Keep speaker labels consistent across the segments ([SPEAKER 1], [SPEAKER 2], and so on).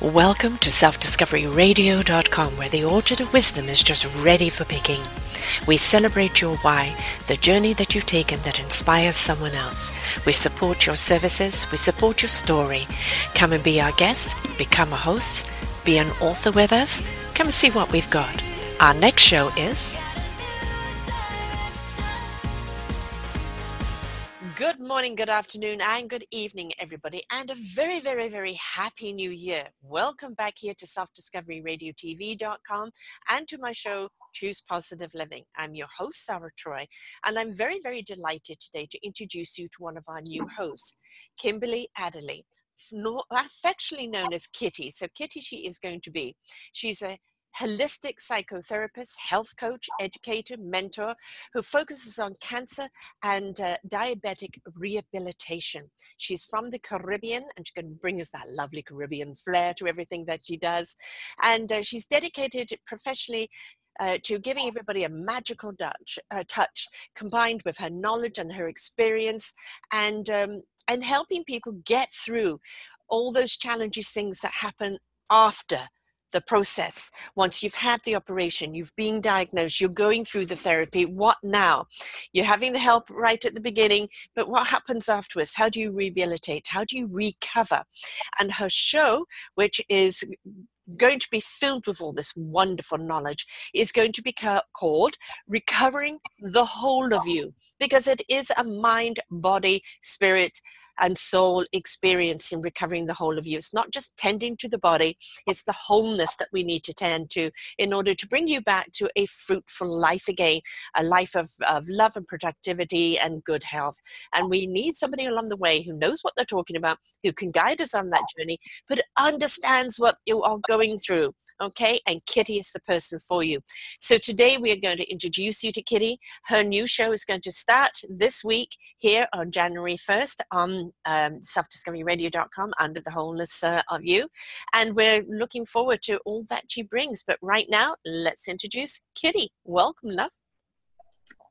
[SPEAKER 1] Welcome to selfdiscoveryradio.com, where the orchard of wisdom is just ready for picking. We celebrate your why, the journey that you've taken that inspires someone else. We support your services, we support your story. Come and be our guest, become a host, be an author with us. Come see what we've got. Our next show is morning, good afternoon, and good evening, everybody, and a very, very, very happy new year. Welcome back here to selfdiscoveryradiotv.com and to my show, Choose Positive Living. I'm your host, Sarah Troy, and I'm very, very delighted today to introduce you to one of our new hosts, Kimberly Adderley affectionately known as Kitty. So, Kitty, she is going to be. She's a holistic psychotherapist, health coach, educator, mentor who focuses on cancer and uh, diabetic rehabilitation. She's from the Caribbean and she can bring us that lovely Caribbean flair to everything that she does. And uh, she's dedicated professionally uh, to giving everybody a magical touch, uh, touch, combined with her knowledge and her experience, and um, and helping people get through all those challenges, things that happen after the process. Once you've had the operation you've been diagnosed you're going through the therapy what now? You're having the help right at the beginning but what happens afterwards? How do you rehabilitate? How do you recover? And her show which is going to be filled with all this wonderful knowledge is going to be called recovering the whole of you because it is a mind body spirit and soul experience in recovering the whole of you. It's not just tending to the body, it's the wholeness that we need to tend to in order to bring you back to a fruitful life again, a life of, of love and productivity and good health. And we need somebody along the way who knows what they're talking about, who can guide us on that journey, but understands what you are going through. Okay, and Kitty is the person for you. So today we are going to introduce you to Kitty. Her new show is going to start this week here on January 1st on um, selfdiscoveryradio.com under the wholeness uh, of you. And we're looking forward to all that she brings. But right now, let's introduce Kitty. Welcome, love.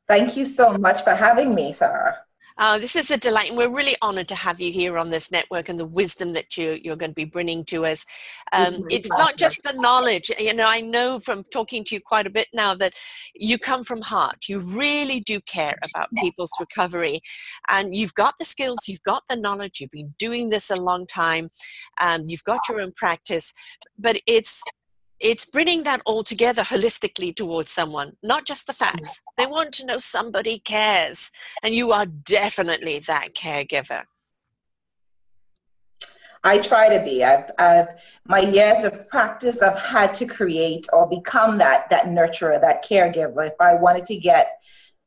[SPEAKER 2] Thank you so much for having me, Sarah.
[SPEAKER 1] Uh, this is a delight, and we're really honored to have you here on this network and the wisdom that you, you're going to be bringing to us. Um, it's not just the knowledge. You know, I know from talking to you quite a bit now that you come from heart. You really do care about people's recovery, and you've got the skills, you've got the knowledge. You've been doing this a long time, and you've got your own practice. But it's it's bringing that all together holistically towards someone, not just the facts. They want to know somebody cares, and you are definitely that caregiver.
[SPEAKER 2] I try to be. I've, I've my years of practice. I've had to create or become that that nurturer, that caregiver. If I wanted to get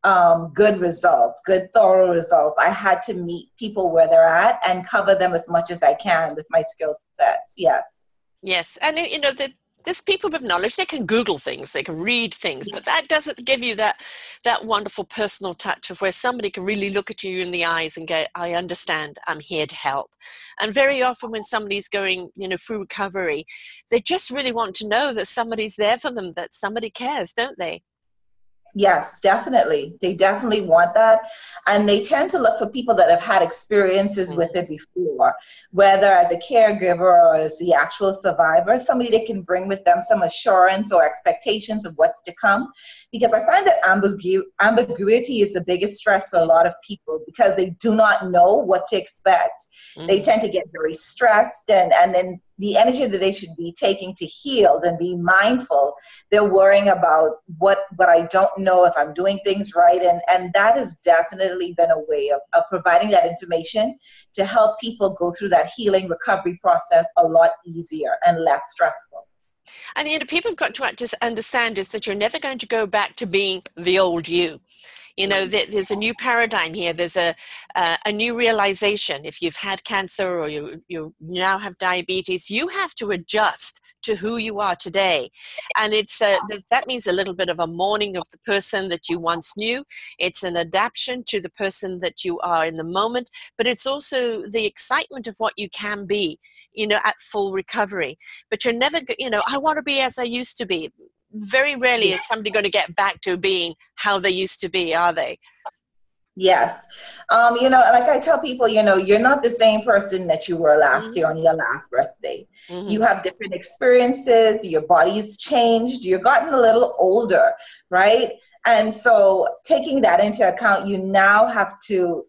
[SPEAKER 2] um, good results, good thorough results, I had to meet people where they're at and cover them as much as I can with my skill sets. Yes.
[SPEAKER 1] Yes, and you know the there's people with knowledge they can google things they can read things but that doesn't give you that that wonderful personal touch of where somebody can really look at you in the eyes and go i understand i'm here to help. And very often when somebody's going you know through recovery they just really want to know that somebody's there for them that somebody cares don't they
[SPEAKER 2] Yes, definitely. They definitely want that. And they tend to look for people that have had experiences mm-hmm. with it before, whether as a caregiver or as the actual survivor, somebody that can bring with them some assurance or expectations of what's to come. Because I find that ambigu- ambiguity is the biggest stress for a lot of people because they do not know what to expect. Mm-hmm. They tend to get very stressed and, and then the energy that they should be taking to heal and be mindful. They're worrying about what what i don't know if i'm doing things right. And and that has definitely been a way of, of providing that information to help people go through that healing recovery process a lot easier and less stressful.
[SPEAKER 1] And you know people have got to understand is that you're never going to go back to being the old you you know there's a new paradigm here. There's a uh, a new realization. If you've had cancer or you you now have diabetes you have to adjust to who you are today. And it's a, that means a little bit of a mourning of the person that you once knew. It's an adaptation to the person that you are in the moment but it's also the excitement of what you can be you know at full recovery. But you're never you know i want to be as i used to be very rarely is somebody going to get back to being how they used to be, are they?
[SPEAKER 2] Yes. Um, you know, like I tell people, you know, you're not the same person that you were last mm-hmm. year on your last birthday. Mm-hmm. You have different experiences, your body's changed, you've gotten a little older, right? And so taking that into account, you now have to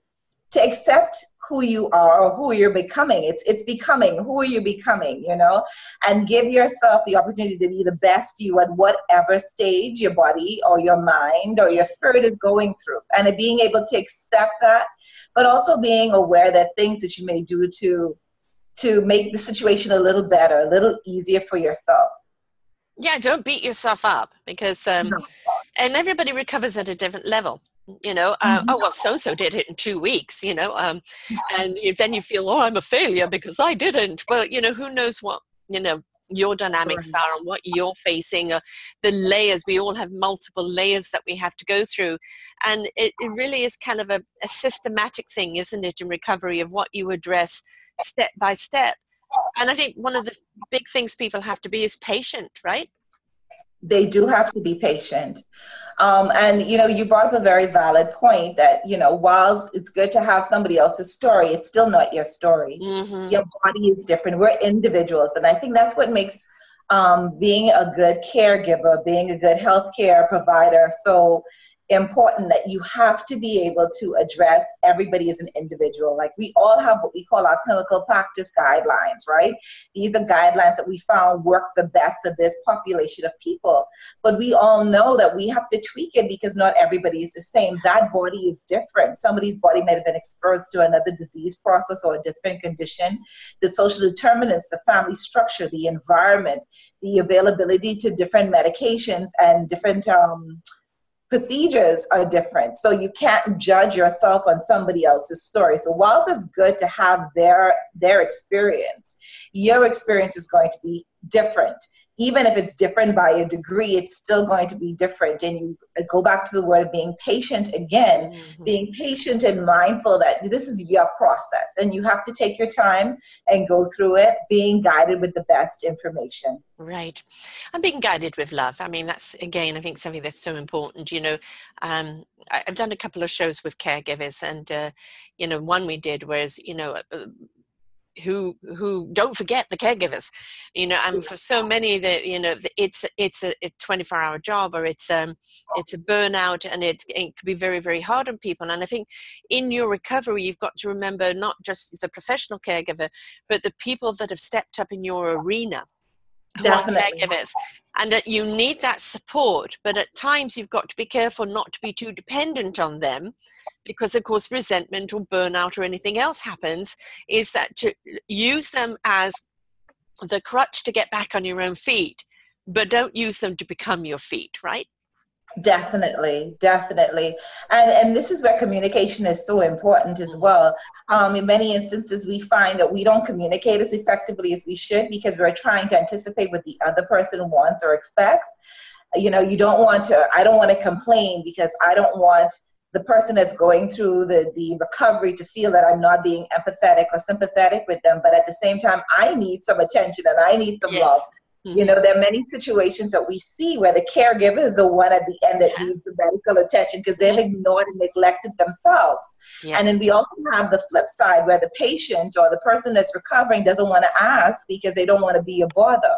[SPEAKER 2] to accept who you are or who you're becoming. It's it's becoming who are you becoming, you know, and give yourself the opportunity to be the best you at whatever stage your body or your mind or your spirit is going through, and being able to accept that, but also being aware that things that you may do to to make the situation a little better, a little easier for yourself.
[SPEAKER 1] Yeah, don't beat yourself up because, um, no. and everybody recovers at a different level you know uh, mm-hmm. oh well so so did it in two weeks you know um, and you, then you feel oh i'm a failure because i didn't. Well you know who knows what you know your dynamics are and what you're facing uh, the layers. We all have multiple layers that we have to go through and it, it really is kind of a, a systematic thing isn't it in recovery of what you address step by step and i think one of the big things people have to be is patient right
[SPEAKER 2] they do have to be patient. Um, and you know, you brought up a very valid point that you know, whilst it's good to have somebody else's story, it's still not your story. Mm-hmm. Your body is different. We're individuals, and I think that's what makes um, being a good caregiver, being a good healthcare provider, so important that you have to be able to address everybody as an individual. Like we all have what we call our clinical practice guidelines, right? These are guidelines that we found work the best for this population of people. But we all know that we have to tweak it because not everybody is the same. That body is different. Somebody's body might have been exposed to another disease process or a different condition. The social determinants, the family structure, the environment, the availability to different medications and different um, procedures are different. So you can't judge yourself on somebody else's story. So whilst it's good to have their their experience, your experience is going to be different even if it's different by a degree, it's still going to be different. And you go back to the word of being patient again, mm-hmm. being patient and mindful that this is your process and you have to take your time and go through it, being guided with the best information.
[SPEAKER 1] Right. And being guided with love. I mean, that's again, I think something that's so important. You know, um, I've done a couple of shows with caregivers, and, uh, you know, one we did was, you know, uh, who who don't forget the caregivers you know and for so many that you know it's it's a, a 24 hour job or it's um it's a burnout and it, it can be very very hard on people. And i think in your recovery you've got to remember not just the professional caregiver but the people that have stepped up in your arena
[SPEAKER 2] Definitely.
[SPEAKER 1] caregivers and that you need that support but at times you've got to be careful not to be too dependent on them because of course resentment or burnout or anything else happens is that to use them as the crutch to get back on your own feet but don't use them to become your feet right
[SPEAKER 2] Definitely, definitely. And and this is where communication is so important as well. Um, in many instances, we find that we don't communicate as effectively as we should because we're trying to anticipate what the other person wants or expects. You know, you don't want to, I don't want to complain because I don't want the person that's going through the, the recovery to feel that I'm not being empathetic or sympathetic with them. But at the same time, I need some attention and I need some yes. love. Mm-hmm. You know, there are many situations that we see where the caregiver is the one at the end that yeah. needs the medical attention because they've mm-hmm. ignored and neglected themselves. Yes. And then we also have the flip side where the patient or the person that's recovering doesn't want to ask because they don't want to be a bother.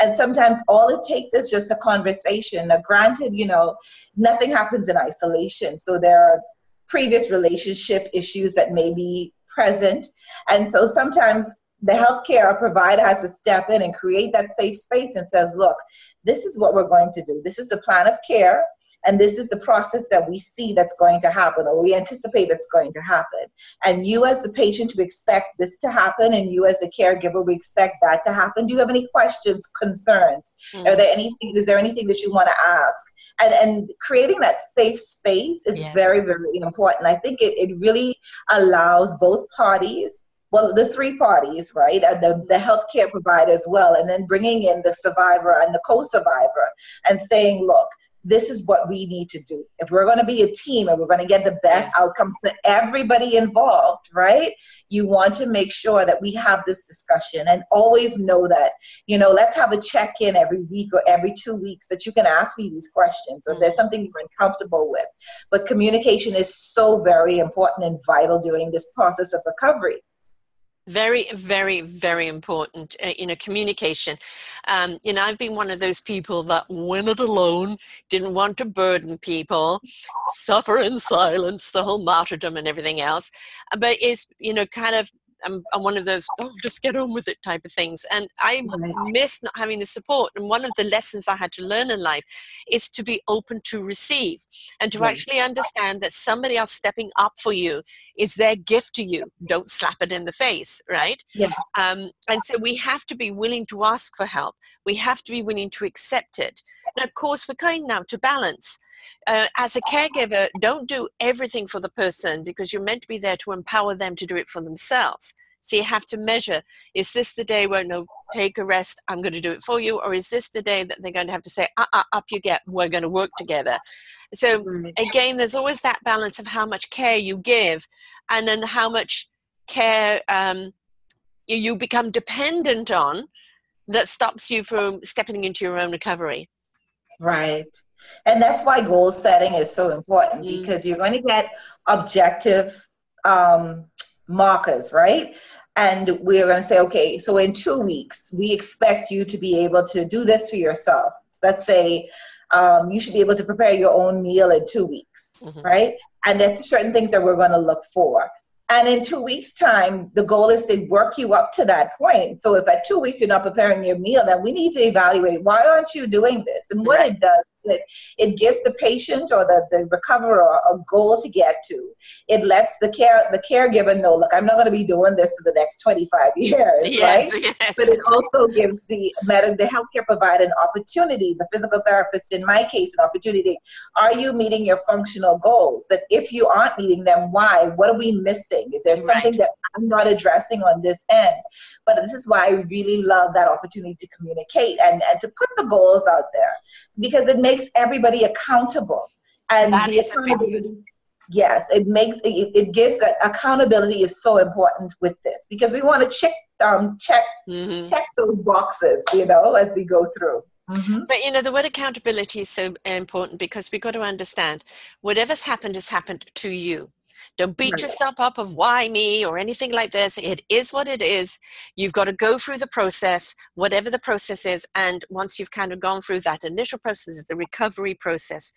[SPEAKER 2] And sometimes all it takes is just a conversation. Now, granted, you know, nothing happens in isolation. So there are previous relationship issues that may be present. And so sometimes the healthcare provider has to step in and create that safe space and says, look, this is what we're going to do. This is the plan of care. And this is the process that we see that's going to happen or we anticipate that's going to happen. And you, as the patient, we expect this to happen, and you, as a caregiver, we expect that to happen. Do you have any questions, concerns? Mm-hmm. Are there anything? Is there anything that you want to ask? And and creating that safe space is yeah. very very important. I think it it really allows both parties well, the three parties, right, and the, the healthcare provider as well, and then bringing in the survivor and the co-survivor and saying, look, this is what we need to do. If we're going to be a team and we're going to get the best outcomes for everybody involved, right? You want to make sure that we have this discussion and always know that, you know, let's have a check in every week or every two weeks that you can ask me these questions or if there's mm. something you're uncomfortable with. But communication is so very important and vital during this process of recovery
[SPEAKER 1] very very very important uh, you know communication. Um, you know i've been one of those people that went it alone didn't want to burden people suffer in silence the whole martyrdom and everything else. But is you know kind of I'm, I'm one of those oh just get on with it type of things and i miss not having the support and one of the lessons i had to learn in life is to be open to receive and to right. actually understand that somebody else stepping up for you is their gift to you don't slap it in the face right?
[SPEAKER 2] Yeah.
[SPEAKER 1] Um, and so we have to be willing to ask for help. We have to be willing to accept it and of course we're going now to balance uh, as a caregiver, don't do everything for the person because you're meant to be there to empower them to do it for themselves. So you have to measure is this the day where no, take a rest, I'm going to do it for you? Or is this the day that they're going to have to say, uh, uh, up you get, we're going to work together? So again, there's always that balance of how much care you give and then how much care um, you, you become dependent on that stops you from stepping into your own recovery.
[SPEAKER 2] Right. And that's why goal setting is so important mm. because you're going to get objective um, markers, right? And we're going to say, okay, so in two weeks, we expect you to be able to do this for yourself. So let's say um, you should be able to prepare your own meal in two weeks, mm-hmm. right? And there's certain things that we're going to look for. And in two weeks' time, the goal is to work you up to that point. So if at two weeks you're not preparing your meal, then we need to evaluate why aren't you doing this? And what right. it does it, it gives the patient or the, the recoverer a goal to get to. It lets the care the caregiver know, look, I'm not going to be doing this for the next 25 years, yes, right? Yes. But it also gives the med- the healthcare provider an opportunity, the physical therapist in my case, an opportunity. Are you meeting your functional goals? And if you aren't meeting them, why? What are we missing? If there's something right. that I'm not addressing on this end. But this is why I really love that opportunity to communicate and, and to put the goals out there because it makes everybody accountable. And that the accountability, yes, it makes it, it gives that accountability is so important with this because we want to check um check mm-hmm. check those boxes, you know, as we go through.
[SPEAKER 1] Mm-hmm. But you know, the word accountability is so important because we've got to understand whatever's happened has happened to you. Don't beat right. yourself up of why me or anything like this. It is what it is. You've got to go through the process, whatever the process is. And once you've kind of gone through that initial process, the recovery process,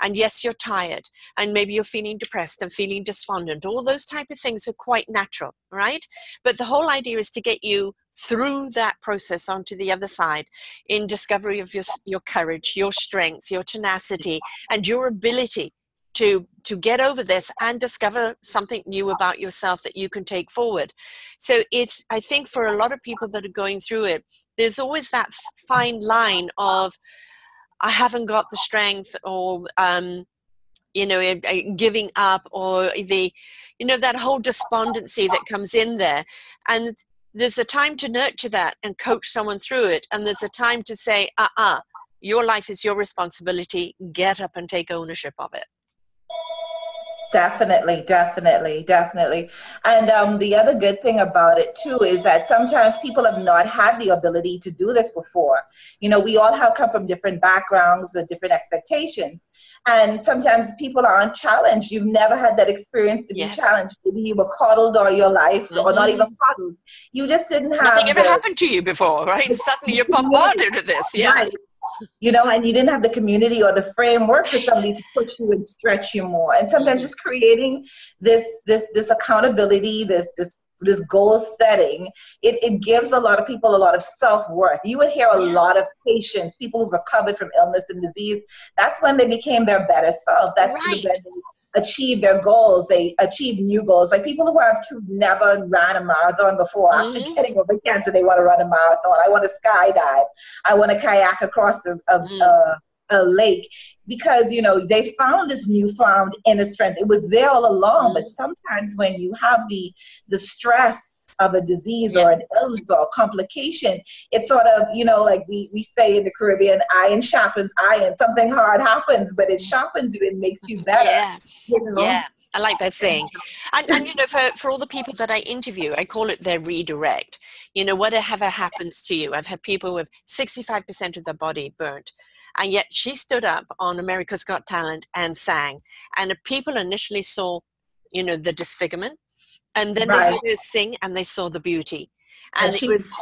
[SPEAKER 1] and yes, you're tired, and maybe you're feeling depressed and feeling despondent. All those type of things are quite natural, right? But the whole idea is to get you through that process onto the other side in discovery of your, your courage, your strength, your tenacity, and your ability to to get over this and discover something new about yourself that you can take forward. So it's i think for a lot of people that are going through it there's always that fine line of i haven't got the strength or um, you know giving up or the you know that whole despondency that comes in there. And there's a time to nurture that and coach someone through it and there's a time to say uh-uh your life is your responsibility. Get up and take ownership of it
[SPEAKER 2] Definitely, definitely, definitely. And um, the other good thing about it too is that sometimes people have not had the ability to do this before. You know, we all have come from different backgrounds with different expectations. And sometimes people aren't challenged. You've never had that experience to be yes. challenged. Maybe you were coddled all your life mm-hmm. or not mm-hmm. even coddled. You just didn't have
[SPEAKER 1] Nothing ever the, happened to you before, right? And suddenly you're bombarded with this. Yeah. Right
[SPEAKER 2] you know, and you didn't have the community or the framework for somebody to push you and stretch you more. And sometimes just creating this this this accountability, this this this goal setting, it, it gives a lot of people a lot of self-worth. You would hear a lot of patients, people who recovered from illness and disease, that's when they became their better self. That's right. when they achieve their goals. They achieve new goals. Like people who have never ran a marathon before, mm-hmm. after getting over cancer, they want to run a marathon. I want to skydive. I want to kayak across a, a, mm. a, a, lake because you know they found this newfound inner strength. It was there all along, mm. but sometimes when you have the the stress of a disease yeah. or an illness or a complication, it sort of, you know, like we, we say in the Caribbean, iron sharpens iron. Something hard happens, but it sharpens you and makes you better.
[SPEAKER 1] Yeah. You know? Yeah. I like that saying. And, and, you know, for, for all the people that I interview, I call it their redirect. You know, whatever happens to you. I've had people with 65% of their body burnt. And yet she stood up on America's Got Talent and sang. And people initially saw, you know, the disfigurement. And then right. they heard her sing and they saw the beauty. And, and it was,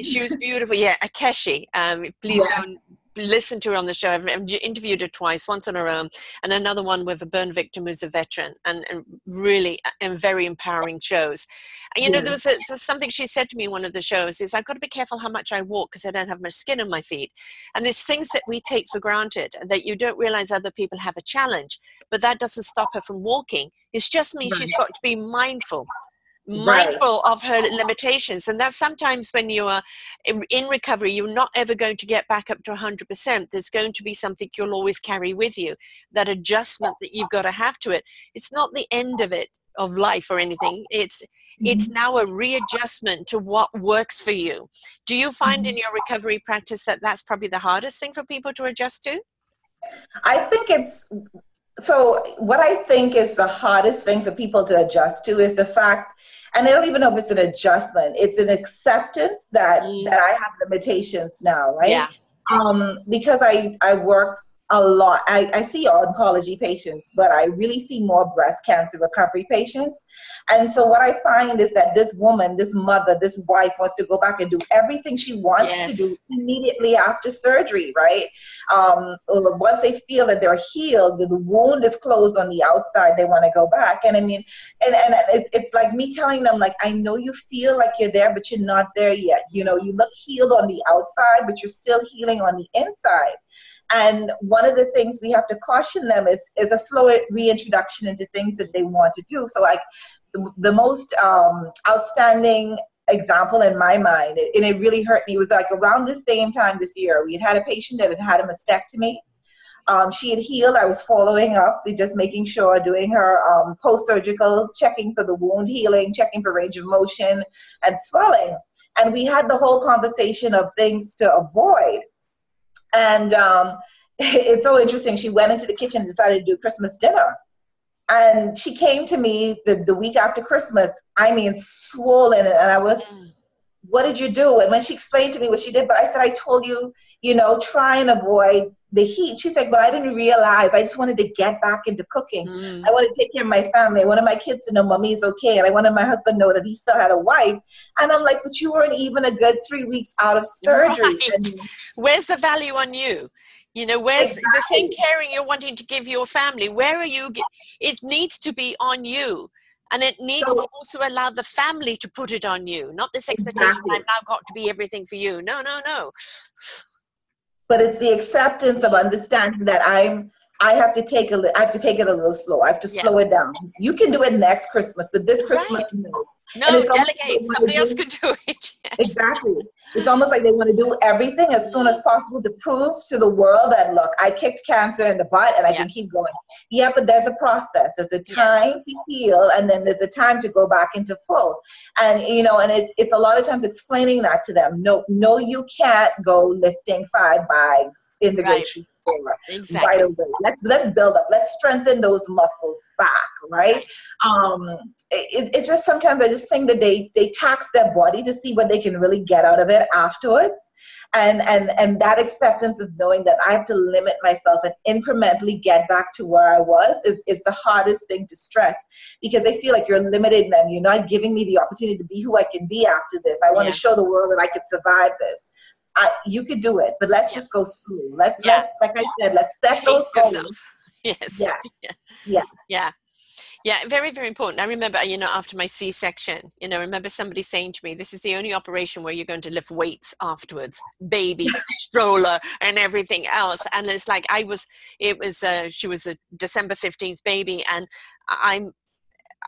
[SPEAKER 1] she was beautiful. Yeah, Kechi. Um, please yeah. don't listened to her on the show. I've interviewed her twice, once on her own, and another one with a burn victim who's a veteran, and, and really uh, and very empowering shows. And, you know, there was, a, there was, something she said to me in one of the shows is I've got to be careful how much I walk because I don't have much skin on my feet. And there's things that we take for granted that you don't realize other people have a challenge, but that doesn't stop her from walking. It's just means right. she's got to be mindful mindful right. of her limitations and that's sometimes when you are in recovery you're not ever going to get back up to 100% there's going to be something you'll always carry with you that adjustment that you've got to have to it it's not the end of it of life or anything it's mm-hmm. it's now a readjustment to what works for you do you find mm-hmm. in your recovery practice that that's probably the hardest thing for people to adjust to
[SPEAKER 2] i think it's so what i think is the hardest thing for people to adjust to is the fact and i don't even know if it's an adjustment it's an acceptance that mm. that i have limitations now right yeah. um because i i work a lot. I, I see oncology patients, but I really see more breast cancer recovery patients. And so what I find is that this woman, this mother, this wife wants to go back and do everything she wants yes. to do immediately after surgery, right? Um, once they feel that they're healed, the wound is closed on the outside, they want to go back. And I mean, and, and it's, it's like me telling them, like, I know you feel like you're there, but you're not there yet. You know, you look healed on the outside, but you're still healing on the inside. And one of the things we have to caution them is, is a slow reintroduction into things that they want to do. So, like the, the most um, outstanding example in my mind, and it really hurt me, was like around the same time this year, we had had a patient that had had a mastectomy. Um, she had healed. I was following up, just making sure, doing her um, post surgical, checking for the wound healing, checking for range of motion and swelling. And we had the whole conversation of things to avoid. And um, it's so interesting. She went into the kitchen and decided to do Christmas dinner. And she came to me the, the week after Christmas, I mean, swollen. And I was, what did you do? And when she explained to me what she did, but I said, I told you, you know, try and avoid the heat. She's like, but I didn't realize. I just wanted to get back into cooking. Mm. I wanted to take care of my family. I wanted my kids to know mommy is okay. And I wanted my husband to know that he still had a wife. And I'm like, but you weren't even a good three weeks out of surgery. Right.
[SPEAKER 1] Where's the value on you? You know, where's exactly. the same caring you're wanting to give your family? Where are you? It needs to be on you. And it needs so, to also allow the family to put it on you, not this expectation exactly. I've now got to be everything for you. No, no, no
[SPEAKER 2] but it's the acceptance of understanding that I'm I have to take a I have to take it a little slow. I have to yeah. slow it down. You can do it next Christmas, but this Christmas, right. no.
[SPEAKER 1] No, delegate. Somebody else could do it.
[SPEAKER 2] Yes. Exactly. It's almost like they want to do everything as soon as possible to prove to the world that look, I kicked cancer in the butt and I yeah. can keep going. Yeah, but there's a process. There's a time yes. to heal, and then there's a time to go back into full. And you know, and it's it's a lot of times explaining that to them. No, no, you can't go lifting five bags in the right. grocery exactly. right away. Let's let's build up. Let's strengthen those muscles back, right? Um, it, it's just sometimes I just think that they they tax their body to see what they can really get out of it afterwards, and and and that acceptance of knowing that I have to limit myself and incrementally get back to where I was is is the hardest thing to stress because they feel like you're limiting them. You're not giving me the opportunity to be who I can be after this. I want yeah. to show the world that I could survive this. I, you could do it, but let's just go slow. Let's, yeah. let's like I said, let's set those goals.
[SPEAKER 1] Yes.
[SPEAKER 2] Yeah.
[SPEAKER 1] yeah.
[SPEAKER 2] Yes.
[SPEAKER 1] Yeah. Yeah, very, very important. I remember, you know, after my C-section, you know, I remember somebody saying to me, "This is the only operation where you're going to lift weights afterwards, baby, stroller, and everything else." And it's like I was, it was, uh, she was a December fifteenth baby, and I'm,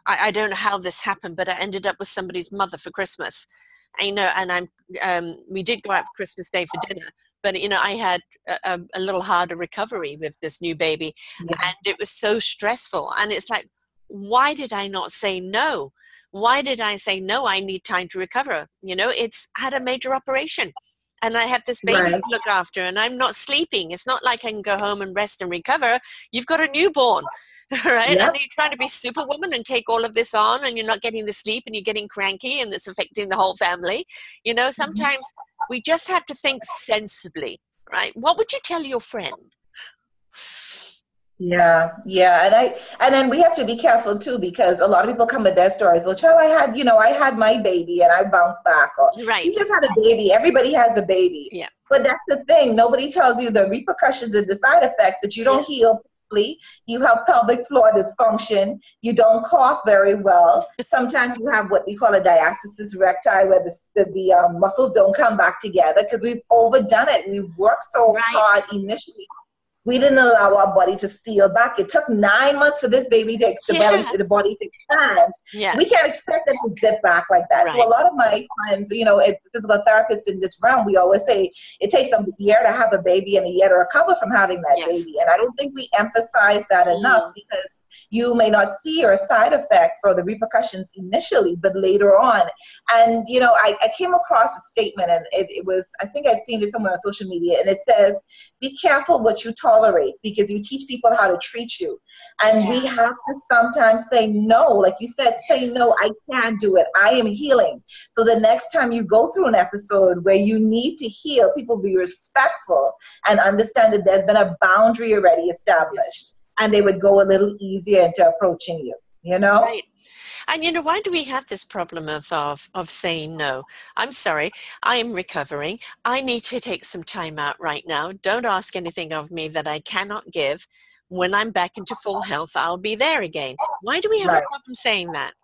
[SPEAKER 1] I, I don't know how this happened, but I ended up with somebody's mother for Christmas, you know, and I'm um, we did go out for Christmas Day for dinner, but you know, I had a, a little harder recovery with this new baby, yeah. and it was so stressful. And it's like, why did I not say no? why did I say no? I need time to recover. You know, it's had a major operation and I have this baby right. to look after and I'm not sleeping. It's not like I can go home and rest and recover. You've got a newborn, right? Yep. And you're trying to be superwoman and take all of this on and you're not getting the sleep and you're getting cranky and it's affecting the whole family. You know, mm-hmm. sometimes mm-hmm. we just have to think sensibly, right? What would you tell your friend?
[SPEAKER 2] Yeah, yeah, and I and then we have to be careful too because a lot of people come with their stories. Well, child, I had you know I had my baby and I bounced back. Or
[SPEAKER 1] right,
[SPEAKER 2] you just had a baby. Everybody has a baby.
[SPEAKER 1] Yeah,
[SPEAKER 2] but that's the thing. Nobody tells you the repercussions and the side effects that you don't yeah. heal. You have pelvic floor dysfunction. You don't cough very well. Sometimes you have what we call a diastasis recti, where the the, the um, muscles don't come back together because we've overdone it. We've worked so right. hard initially we didn't allow our body to seal back. It took nine months for this baby to the yeah. belly, the body to expand.
[SPEAKER 1] Yeah.
[SPEAKER 2] We can't expect it to zip back like that. Right. So a lot of my friends, you know, as physical therapists in this realm, we always say it takes a year to have a baby and a year to recover from having that yes. baby. And I don't think we emphasize that mm. enough because you may not see your side effects or the repercussions initially, but later on. And, you know, I, I came across a statement and it, it was, I think I'd seen it somewhere on social media, and it says, be careful what you tolerate because you teach people how to treat you. And yeah. we have to sometimes say no. Like you said, say no, I can't do it. I am healing. So the next time you go through an episode where you need to heal, people be respectful and understand that there's been a boundary already established and they would go a little easier into approaching you you know?
[SPEAKER 1] Right. And you know why do we have this problem of, of of saying no? I'm sorry i am recovering. I need to take some time out right now. Don't ask anything of me that i cannot give. When i'm back into full health i'll be there again. Why do we have right. a problem saying that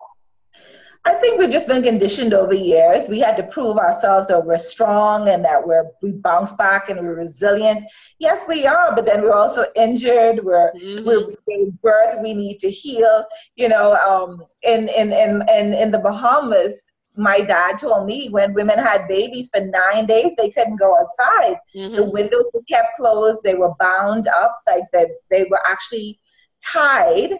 [SPEAKER 2] I think we've just been conditioned over years. We had to prove ourselves that we're strong and that we're we bounce back and we're resilient. Yes, we are, but then we're also injured. We're mm-hmm. we're giving birth. We need to heal. You know, um, in in in in in the Bahamas, my dad told me when women had babies for nine days, they couldn't go outside. Mm-hmm. The windows were kept closed. They were bound up, like that. They were actually tied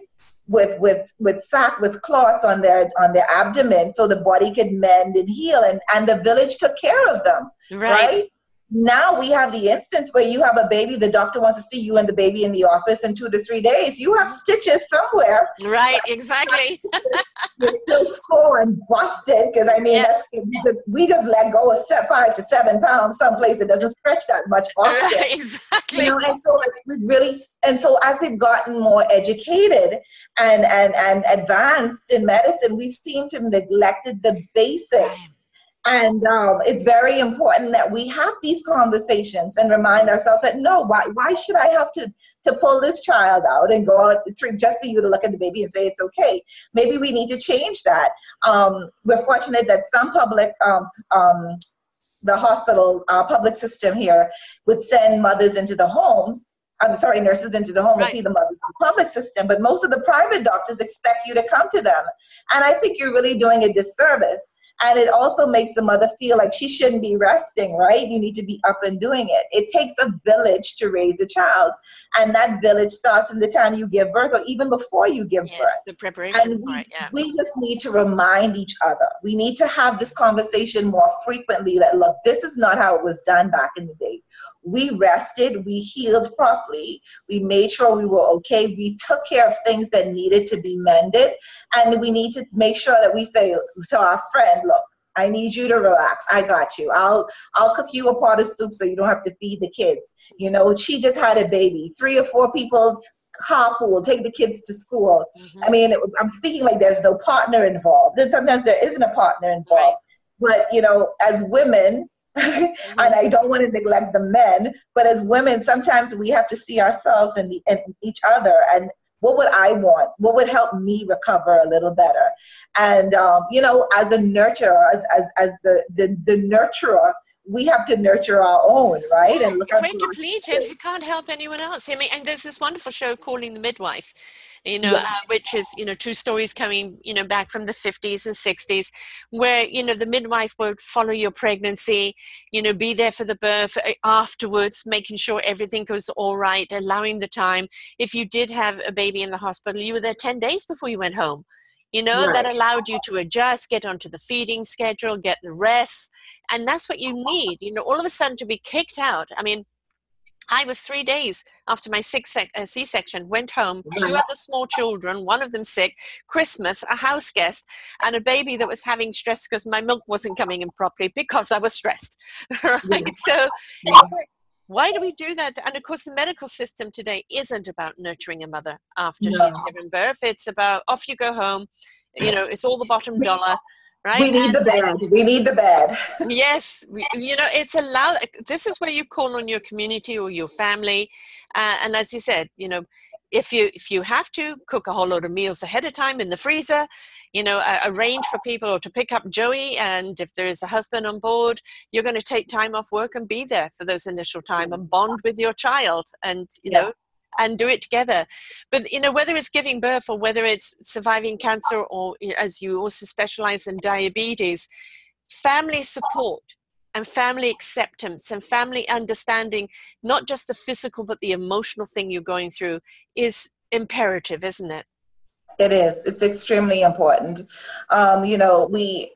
[SPEAKER 2] with with with sack with cloths on their on their abdomen so the body could mend and heal and and the village took care of them right, right? Now we have the instance where you have a baby the doctor wants to see you and the baby in the office in two to three days. You have stitches somewhere.
[SPEAKER 1] Right exactly.
[SPEAKER 2] You're still sore and busted because i mean yes. that's we just, we just let go of five to seven pounds someplace that doesn't stretch that much often.
[SPEAKER 1] Right, exactly.
[SPEAKER 2] You know, and so like, we really and so as we've gotten more educated and and and advanced in medicine we've seemed to neglected the basics. Right and um, it's very important that we have these conversations and remind ourselves that no, why, why should I have to, to pull this child out and go out just for you to look at the baby and say it's okay? Maybe we need to change that. Um, we're fortunate that some public, um, um the hospital, uh, public system here would send mothers into the homes I'm sorry, nurses into the home right. and see the mothers in the public system, but most of the private doctors expect you to come to them. And I think you're really doing a disservice and it also makes the mother feel like she shouldn't be resting, right? You need to be up and doing it. It takes a village to raise a child. And that village starts from the time you give birth or even before you give
[SPEAKER 1] yes,
[SPEAKER 2] birth.
[SPEAKER 1] the preparation
[SPEAKER 2] and we,
[SPEAKER 1] part, yeah.
[SPEAKER 2] we just need to remind each other. We need to have this conversation more frequently that, look, this is not how it was done back in the day. We rested, we healed properly, we made sure we were okay, we took care of things that needed to be mended. And we need to make sure that we say to our friend, look, I need you to relax. I got you. I'll I'll cook you a pot of soup so you don't have to feed the kids. You know, she just had a baby. Three or four people carpool, take the kids to school. Mm-hmm. I mean, I'm speaking like there's no partner involved. And sometimes there isn't a partner involved. Right. But you know, as women, mm-hmm. and I don't want to neglect the men, but as women, sometimes we have to see ourselves in, the, in each other and what would I want? What would help me recover a little better? And um, you know, as a nurturer, as as, as the, the the nurturer, we have to nurture our own, right?
[SPEAKER 1] and look. We're depleted. We can't help anyone else. I mean, and there's this wonderful show calling the midwife, you know, uh, which is, you know, two stories coming, you know, back from the 50s and 60s, where, you know, the midwife would follow your pregnancy, you know, be there for the birth uh, afterwards, making sure everything was all right, allowing the time. If you did have a baby in the hospital, you were there 10 days before you went home you know, right. that allowed you to adjust, get onto the feeding schedule, get the rest. And that's what you need, you know, all of a sudden to be kicked out. I mean, I was three days after my uh, C-section, went home, two other small children, one of them sick, Christmas, a house guest, and a baby that was having stress because my milk wasn't coming in properly because I was stressed. right? Yeah. So yeah. why do we do that? And of course, the medical system today isn't about nurturing a mother after no. she's given birth. It's about off you go home. You know, it's all the bottom dollar right?
[SPEAKER 2] We need and, the bed. We need the bed.
[SPEAKER 1] yes, you know, it's allowed. This is where you call on your community or your family, uh, and as you said, you know, if you if you have to cook a whole load of meals ahead of time in the freezer, you know, uh, arrange for people to pick up Joey, and if there is a husband on board, you're going to take time off work and be there for those initial time and bond with your child, and you yeah. know and do it together. But you know, whether it's giving birth or whether it's surviving cancer, or as you also specialize in diabetes, family support and family acceptance and family understanding, not just the physical but the emotional thing you're going through, is imperative, isn't it?
[SPEAKER 2] It is. It's extremely important. Um, you know, we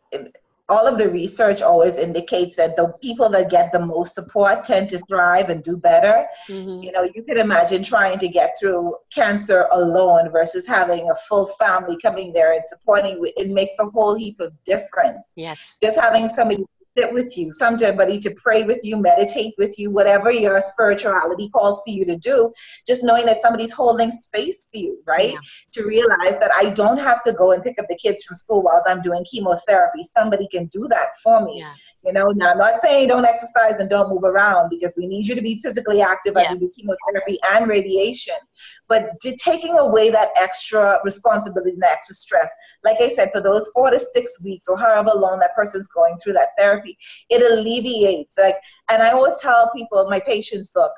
[SPEAKER 2] all of the research always indicates that the people that get the most support tend to thrive and do better. Mm-hmm. You know, you can imagine trying to get through cancer alone versus having a full family coming there and supporting. It makes a whole heap of difference.
[SPEAKER 1] Yes.
[SPEAKER 2] Just having somebody sit with you, somebody to pray with you, meditate with you, whatever your spirituality calls for you to do, just knowing that somebody's holding space for you, right? Yeah. To realize that I don't have to go and pick up the kids from school while I'm doing chemotherapy. Somebody can do that for me. Yeah. You know, now I'm not saying don't exercise and don't move around because we need you to be physically active yeah. as you do chemotherapy and radiation. But taking away that extra responsibility and extra stress, like I said, for those four to six weeks or however long that person's going through that therapy therapy. It alleviates. Like, and I always tell people, my patients, look,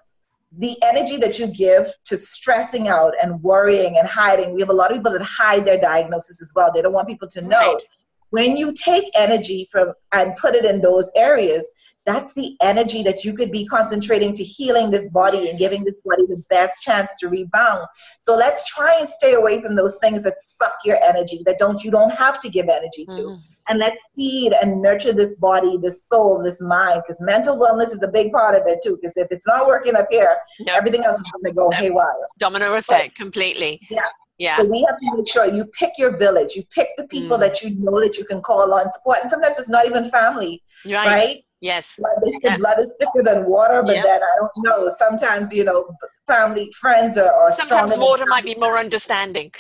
[SPEAKER 2] the energy that you give to stressing out and worrying and hiding. We have a lot of people that hide their diagnosis as well. They don't want people to know. Right. When you take energy from and put it in those areas, that's the energy that you could be concentrating to healing this body and giving this body the best chance to rebound. So let's try and stay away from those things that suck your energy, that don't you don't have to give energy to. Mm. And let's feed and nurture this body, this soul, this mind, because mental wellness is a big part of it too. Because if it's not working up here, everything else is going to go nope. haywire.
[SPEAKER 1] Domino effect, but, completely.
[SPEAKER 2] Yeah.
[SPEAKER 1] Yeah.
[SPEAKER 2] So we have to make sure you pick your village. You pick the people mm. that you know that you can call on support. And sometimes it's not even family, right? right?
[SPEAKER 1] Yes.
[SPEAKER 2] Blood, yeah. blood is thicker than water, but then I don't know. Sometimes, you know, family, friends are, are
[SPEAKER 1] Sometimes water might be more understanding.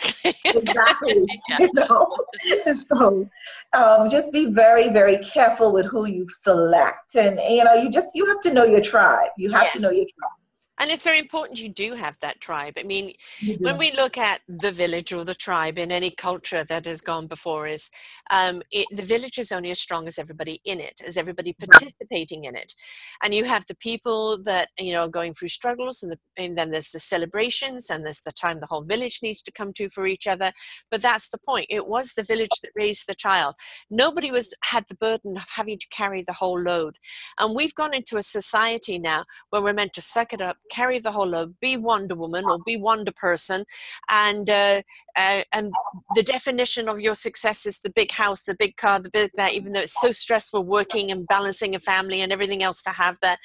[SPEAKER 2] exactly. You know? so um, just be very, very careful with who you select. And, you know, you just, you have to know your tribe. You have yes. to know your tribe
[SPEAKER 1] and it's very important you do have that tribe. I mean when we look at the village or the tribe in any culture that has gone before us um, it, the village is only as strong as everybody in it as everybody participating in it. And you have the people that you know are going through struggles and, the, and then there's the celebrations and there's the time the whole village needs to come to for each other. But that's the point. It was the village that raised the child. Nobody was had the burden of having to carry the whole load. And we've gone into a society now where we're meant to suck it up carry the whole load, be Wonder Woman or be Wonder Person, and uh, uh, and the definition of your success is the big house, the big car, the big that. Even though it's so stressful working and balancing a family and everything else to have that,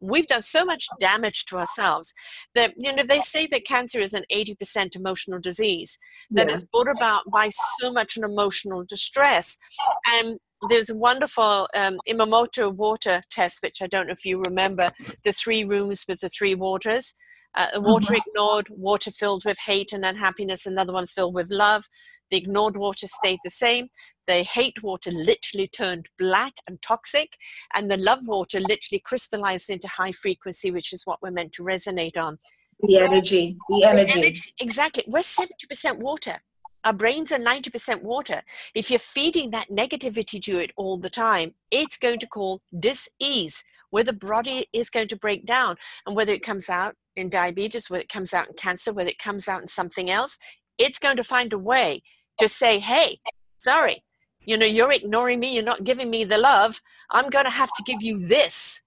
[SPEAKER 1] we've done so much damage to ourselves that you know they say that cancer is an 80% emotional disease that yeah. is brought about by so much an emotional distress and there's a wonderful um, Imamoto water test, which I don't know if you remember, the three rooms with the three waters. Uh, water mm-hmm. ignored, water filled with hate and unhappiness, another one filled with love. The ignored water stayed the same. The hate water literally turned black and toxic, and the love water literally crystallized into high frequency, which is what we're meant to resonate on.
[SPEAKER 2] The energy, the energy. The energy
[SPEAKER 1] exactly. We're 70% water. Our brains are 90% water. If you're feeding that negativity to it all the time, it's going to cause dis-ease, where the body is going to break down. And whether it comes out in diabetes, whether it comes out in cancer, whether it comes out in something else, it's going to find a way to say, hey, sorry, you know, you're ignoring me, you're not giving me the love. I'm going to have to give you this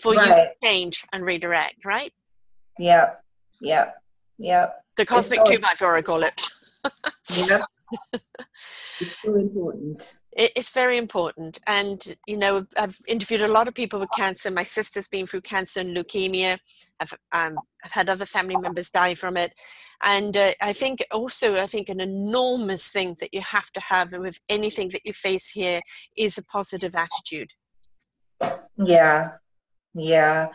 [SPEAKER 1] for right. you to change and redirect, right?
[SPEAKER 2] Yeah, yeah, yeah.
[SPEAKER 1] The cosmic two by four, I call it
[SPEAKER 2] yeah, it's so important.
[SPEAKER 1] It's very important. And you know i've interviewed a lot of people with cancer. My sister's been through cancer and leukemia. I've, um, I've had other family members die from it. And uh, i think also i think an enormous thing that you have to have with anything that you face here is a positive attitude.
[SPEAKER 2] Yeah yeah.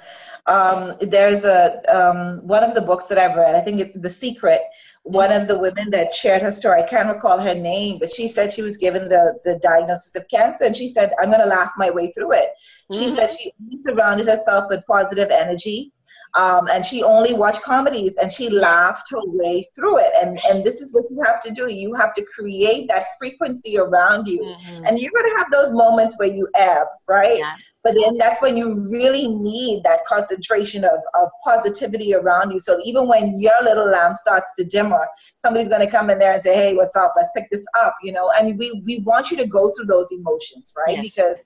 [SPEAKER 2] Um, there's a um, one of the books that I've read, I think it's The Secret. One of the women that shared her story, I can't recall her name, but she said she was given the, the diagnosis of cancer and she said, I'm going to laugh my way through it. She mm-hmm. said she surrounded herself with positive energy um, and she only watched comedies and she laughed her way through it. And and this is what you have to do. You have to create that frequency around you. Mm-hmm. and you're going to have those moments where you ebb right? Yeah. but then that's when you really need that concentration of, of positivity around you. So even when your little lamp starts to dimmer somebody's going to come in there and say hey what's up? Let's pick this up you know? And we we want you to go through those emotions right? Yes. because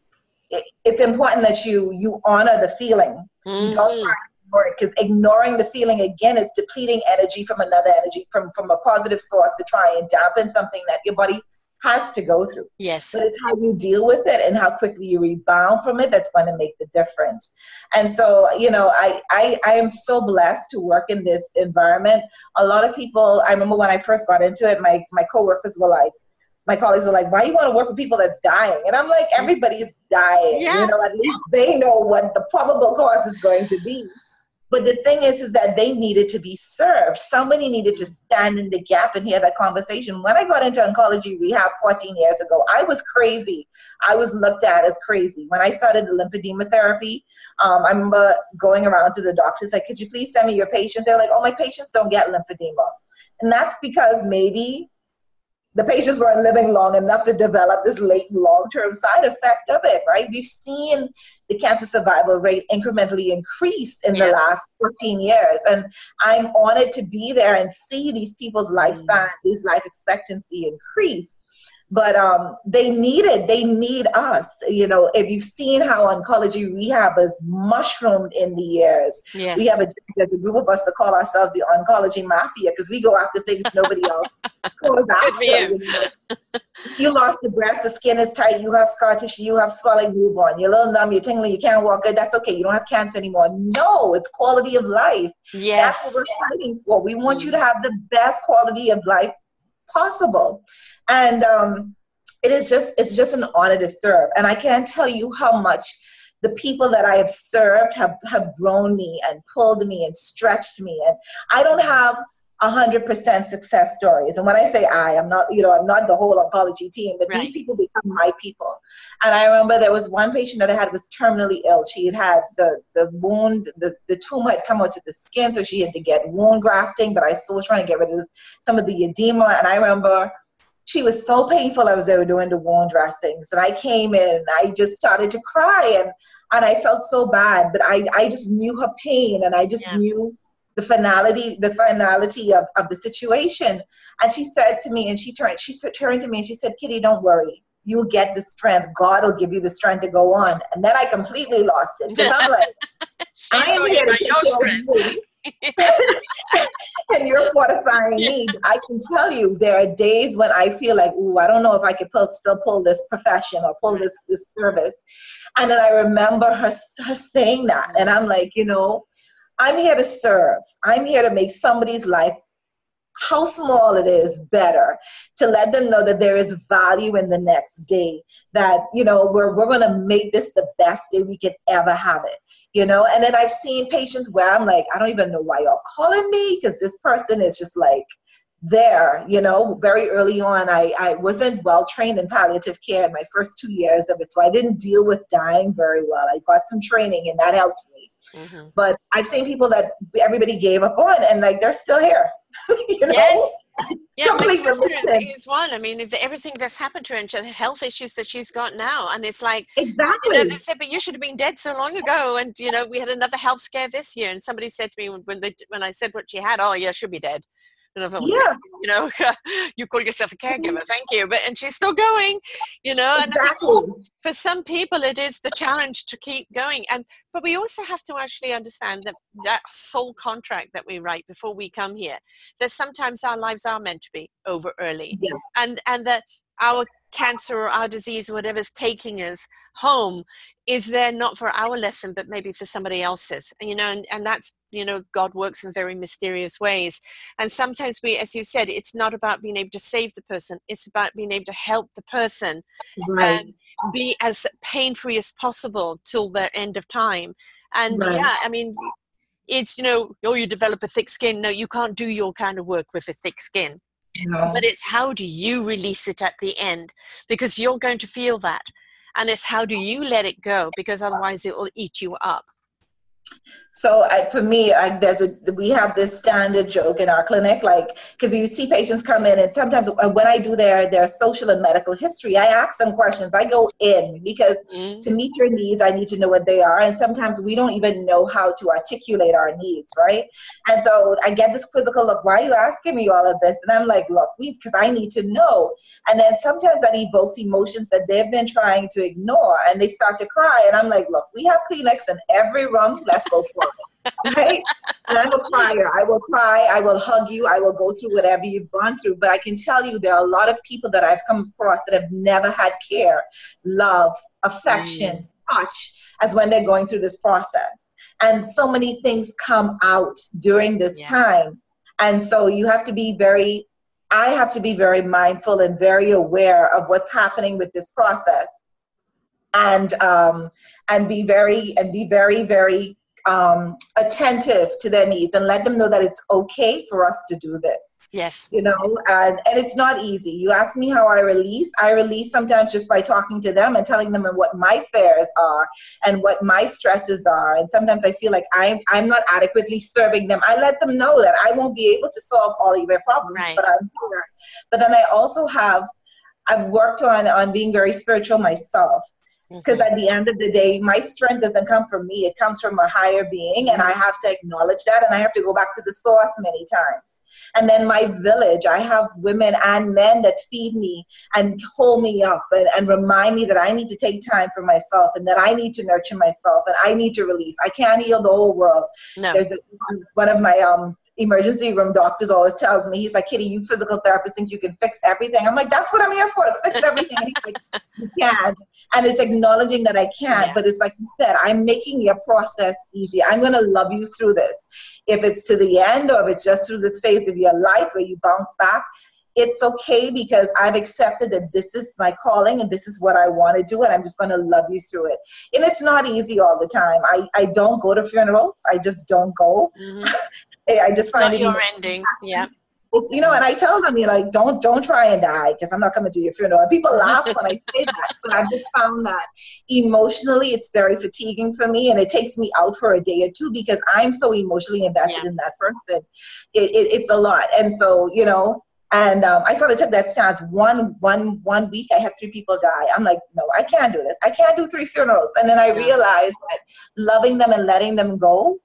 [SPEAKER 2] it, it's important that you you honor the feeling. Mm-hmm. don't try ignore it because ignoring the feeling again is depleting energy from another energy from from a positive source to try and dampen something that your body has to go through.
[SPEAKER 1] Yes.
[SPEAKER 2] But it's how you deal with it and how quickly you rebound from it that's going to make the difference. And so, you know, I, I, I am so blessed to work in this environment. A lot of people, I remember when I first got into it, my, my coworkers were like, my colleagues were like, why you want to work with people that's dying? And I'm like, everybody's dying. Yeah. You know, at least they know what the probable cause is going to be. But the thing is, is that they needed to be served. Somebody needed to stand in the gap and hear that conversation. When I got into oncology rehab 14 years ago, I was crazy. I was looked at as crazy. When I started lymphedema therapy, um, I remember going around to the doctors like, could you please send me your patients? They're like, oh, my patients don't get lymphedema. And that's because maybe the patients weren't living long enough to develop this late long-term side effect of it, right? We've seen the cancer survival rate incrementally increase in yeah. the last 14 years. And I'm honored to be there and see these people's lifespan, mm. these life expectancy increase but um, they need it. They need us. You know, if you've seen how oncology rehab has mushroomed in the years, yes. we have a, a group of us that call ourselves the oncology mafia because we go after things nobody else goes after. You, know? you lost the breast, the skin is tight, you have scar tissue, you have swelling newborn, you're a little numb, you're tingling, you can't walk good. That's okay. You don't have cancer anymore. No, it's quality of life.
[SPEAKER 1] Yes.
[SPEAKER 2] That's what we're fighting for. We want mm. you to have the best quality of life possible. And um, it is just it's just an honor to serve. And I can't tell you how much the people that I have served have, have grown me and pulled me and stretched me. And I don't have a hundred percent success stories. And when I say I, I'm not, you know, I'm not the whole oncology team, but right. these people become my people. And I remember there was one patient that I had was terminally ill. She had had the, the wound, the, the tumor had come out to the skin, so she had to get wound grafting, but I still was trying to get rid of some of the edema. And I remember she was so painful. I was there doing the wound dressings, and I came in. I just started to cry, and and I felt so bad. But I I just knew her pain, and I just yeah. knew the finality the finality of, of the situation. And she said to me, and she turned she turned to me and she said, "Kechi, don't worry. You'll get the strength. God will give you the strength to go on." And then I completely lost it because I'm like, I am here to care of and you're fortifying me. I can tell you there are days when I feel like, ooh, I don't know if I could pull, still pull this profession or pull this this service. And then I remember her her saying that, and I'm like, you know, I'm here to serve. I'm here to make somebody's life how small it is better to let them know that there is value in the next day that you know we're, we're going to make this the best day we can ever have it you know? And then i've seen patients where i'm like i don't even know why y'all calling me because this person is just like there you know? Very early on i, I wasn't well trained in palliative care in my first two years of it so i didn't deal with dying very well. I got some training and that helped me mm-hmm. but i've seen people that everybody gave up on and like they're still here you know?
[SPEAKER 1] Yes. Yeah, my sister is, is, one. I mean, if the, everything that's happened to her and the health issues that she's got now, and it's like
[SPEAKER 2] exactly.
[SPEAKER 1] You know, they said, "But you should have been dead so long ago." And you know, we had another health scare this year, and somebody said to me when they when I said what she had, "Oh, yeah, she'll be dead."
[SPEAKER 2] Yeah.
[SPEAKER 1] you know, you call yourself a caregiver, thank you. But and she's still going, you know.
[SPEAKER 2] Exactly.
[SPEAKER 1] And for some people, it is the challenge to keep going. And but we also have to actually understand that that soul contract that we write before we come here. That sometimes our lives are meant to be over early,
[SPEAKER 2] yeah.
[SPEAKER 1] and and that our cancer or our disease or whatever's taking us home is there not for our lesson but maybe for somebody else's and, you know and, and that's you know god works in very mysterious ways and sometimes we as you said it's not about being able to save the person it's about being able to help the person
[SPEAKER 2] right.
[SPEAKER 1] and be as pain free as possible till their end of time and right. yeah i mean it's you know oh you develop a thick skin no you can't do your kind of work with a thick skin but it's how do you release it at the end? Because you're going to feel that and it's how do you let it go? Because otherwise it will eat you up
[SPEAKER 2] so I, for me, I, there's a we have this standard joke in our clinic, like because you see patients come in, and sometimes uh, when I do their their social and medical history, I ask them questions. I go in because mm-hmm. to meet your needs, I need to know what they are, and sometimes we don't even know how to articulate our needs, right? And so I get this quizzical look. Why are you asking me all of this? And I'm like, look, we because I need to know. And then sometimes that evokes emotions that they've been trying to ignore, and they start to cry. And I'm like, look, we have Kleenex in every room. Let's go for right? And I'm a crier. I will cry. I will hug you. I will go through whatever you've gone through. But I can tell you, there are a lot of people that I've come across that have never had care, love, affection, mm. touch, as when they're going through this process. And so many things come out during this yeah. time. And so you have to be very, I have to be very mindful and very aware of what's happening with this process. And um, and be very and be very very um, attentive to their needs and let them know that it's okay for us to do this.
[SPEAKER 1] Yes.
[SPEAKER 2] You know, and, and it's not easy. You ask me how I release. I release sometimes just by talking to them and telling them what my fears are and what my stresses are. And sometimes I feel like I'm I'm not adequately serving them. I let them know that I won't be able to solve all of their problems, right. but I'm here. But then I also have I've worked on on being very spiritual myself because mm-hmm. at the end of the day my strength doesn't come from me it comes from a higher being and i have to acknowledge that and i have to go back to the source many times and then my village i have women and men that feed me and hold me up and, and remind me that i need to take time for myself and that i need to nurture myself and i need to release i can't heal the whole world
[SPEAKER 1] no.
[SPEAKER 2] there's a, one of my um emergency room doctors always tells me, he's like, Kechi, you physical therapists think you can fix everything. I'm like, that's what I'm here for, to fix everything. he's like, you can't. And it's acknowledging that I can't, yeah. but it's like you said, I'm making your process easy. I'm going to love you through this. If it's to the end or if it's just through this phase of your life where you bounce back, it's okay because I've accepted that this is my calling and this is what I want to do and I'm just going to love you through it. And it's not easy all the time. I, I don't go to funerals. I just don't go. Mm-hmm. I just
[SPEAKER 1] it's
[SPEAKER 2] find it
[SPEAKER 1] your ending. Yeah.
[SPEAKER 2] It's, you know, and I tell them, you like, don't don't try and die because I'm not coming to your funeral. And people laugh when I say that, but I've just found that emotionally it's very fatiguing for me, and it takes me out for a day or two because I'm so emotionally invested yeah. in that person. It, it, it's a lot, and so you know, and um, I sort of took that stance. One, one, one week, I had three people die. I'm like, no, I can't do this. I can't do three funerals. And then I realized that loving them and letting them go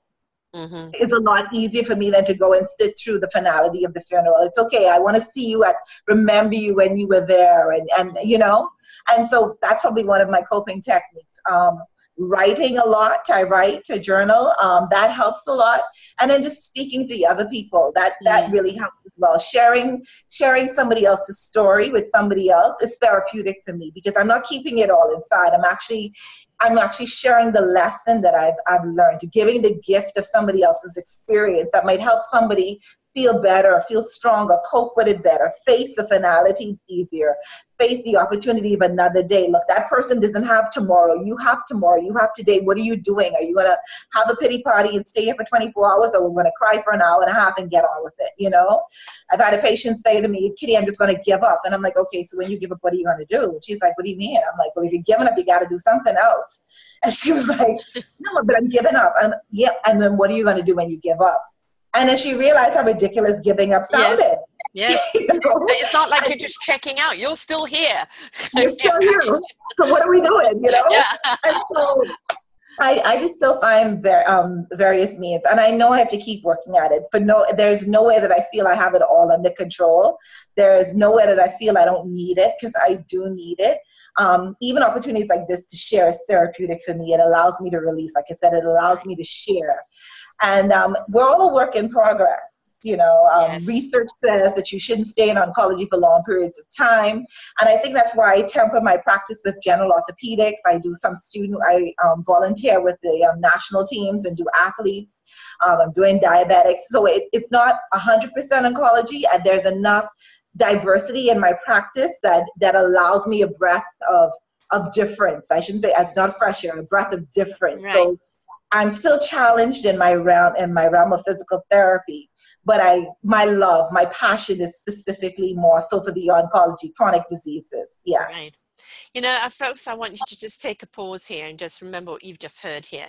[SPEAKER 2] mm-hmm. is a lot easier for me than to go and sit through the finality of the funeral. It's okay. I want to see you at, remember you when you were there, and and you know. And so that's probably one of my coping techniques. Um, writing a lot. I write a journal. Um, that helps a lot. And then just speaking to other people. That that mm. really helps as well. Sharing sharing somebody else's story with somebody else is therapeutic for me because I'm not keeping it all inside. I'm actually I'm actually sharing the lesson that I've I've learned, giving the gift of somebody else's experience that might help somebody feel better, feel stronger, cope with it better, face the finality easier, face the opportunity of another day. Look, that person doesn't have tomorrow. You have tomorrow. You have today. What are you doing? Are you going to have a pity party and stay here for 24 hours, or we're going to cry for an hour and a half and get on with it? You know, I've had a patient say to me, Kechi, I'm just going to give up. And I'm like, okay, so when you give up, what are you going to do? And she's like, what do you mean? I'm like, well, if you're giving up, you got to do something else. And she was like, no, but I'm giving up. And yeah, and then what are you going to do when you give up? And then she realized how ridiculous giving up sounded.
[SPEAKER 1] Yes. Yes. you know? It's not like you're just checking out. You're still here.
[SPEAKER 2] You're still here. So what are we doing? You know?
[SPEAKER 1] Yeah.
[SPEAKER 2] And so I, I just still find ver- um, various means, and I know I have to keep working at it. But no, there's no way that I feel I have it all under control. There is no way that I feel I don't need it because I do need it. Um, even opportunities like this to share is therapeutic for me. It allows me to release, like I said, it allows me to share. And um, we're all a work in progress. You know, um, yes. research says that you shouldn't stay in oncology for long periods of time, and I think that's why I temper my practice with general orthopedics. I do some student, I um, volunteer with the um, national teams and do athletes. Um, I'm doing diabetics, so it, it's not 100% oncology, and there's enough diversity in my practice that that allows me a breadth of of difference. I shouldn't say it's not fresh air, a breath of difference. Right. So I'm still challenged in my realm in my realm of physical therapy, but I my love, my passion is specifically more so for the oncology, chronic diseases. Yeah.
[SPEAKER 1] Right. You know, uh, folks, I want you to just take a pause here and just remember what you've just heard here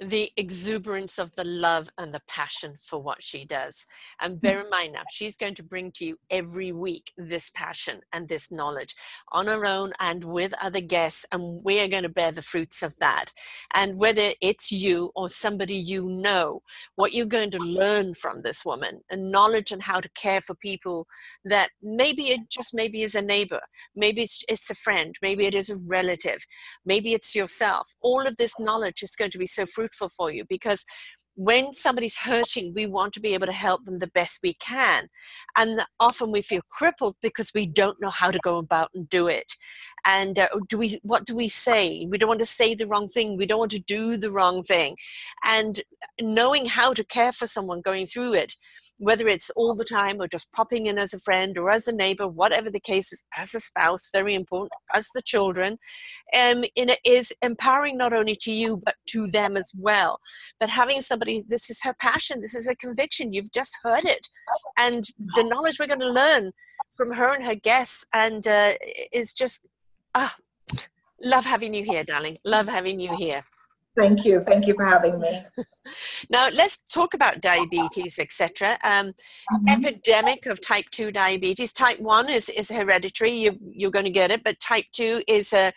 [SPEAKER 1] the exuberance of the love and the passion for what she does. And mm. bear in mind now, she's going to bring to you every week this passion and this knowledge on her own and with other guests. And we're going to bear the fruits of that. And whether it's you or somebody you know, what you're going to learn from this woman and knowledge and how to care for people that maybe it just maybe is a neighbor, maybe it's, it's a friend, maybe it is a relative, maybe it's yourself. All of this knowledge is going to be so fruitful for you because when somebody's hurting, we want to be able to help them the best we can. And often we feel crippled because we don't know how to go about and do it. And uh, do we, what do we say? We don't want to say the wrong thing. We don't want to do the wrong thing. And knowing how to care for someone going through it, whether it's all the time or just popping in as a friend or as a neighbor, whatever the case is, as a spouse, very important, as the children, um, it is empowering not only to you, but to them as well. But having somebody somebody, this is her passion, this is her conviction. You've just heard it. And the knowledge we're going to learn from her and her guests and uh, is just, ah, love having you here, darling. Love having you here.
[SPEAKER 2] Thank you. Thank you for having me.
[SPEAKER 1] now let's talk about diabetes, etc. Um, mm-hmm. Epidemic of type two diabetes. Type one is is hereditary. You, you're going to get it, but type two is a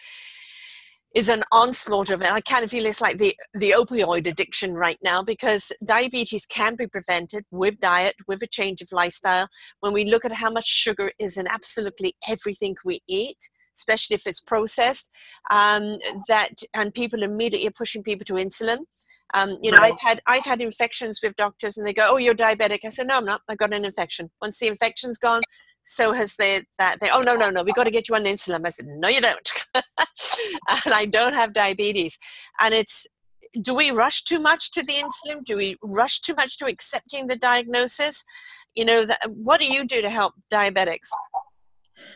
[SPEAKER 1] is an onslaught of it. I kind of feel it's like the, the opioid addiction right now because diabetes can be prevented with diet, with a change of lifestyle. When we look at how much sugar is in absolutely everything we eat, especially if it's processed, um, that and people immediately are pushing people to insulin. Um, you know, right. I've had I've had infections with doctors, and they go, "Oh, you're diabetic." I said, "No, I'm not. I've got an infection." Once the infection's gone, so has they that they oh no no no we got to get you on insulin. I said no you don't. And i don't have diabetes. And it's do we rush too much to the insulin? Do we rush too much to accepting the diagnosis? You know what do you do to help diabetics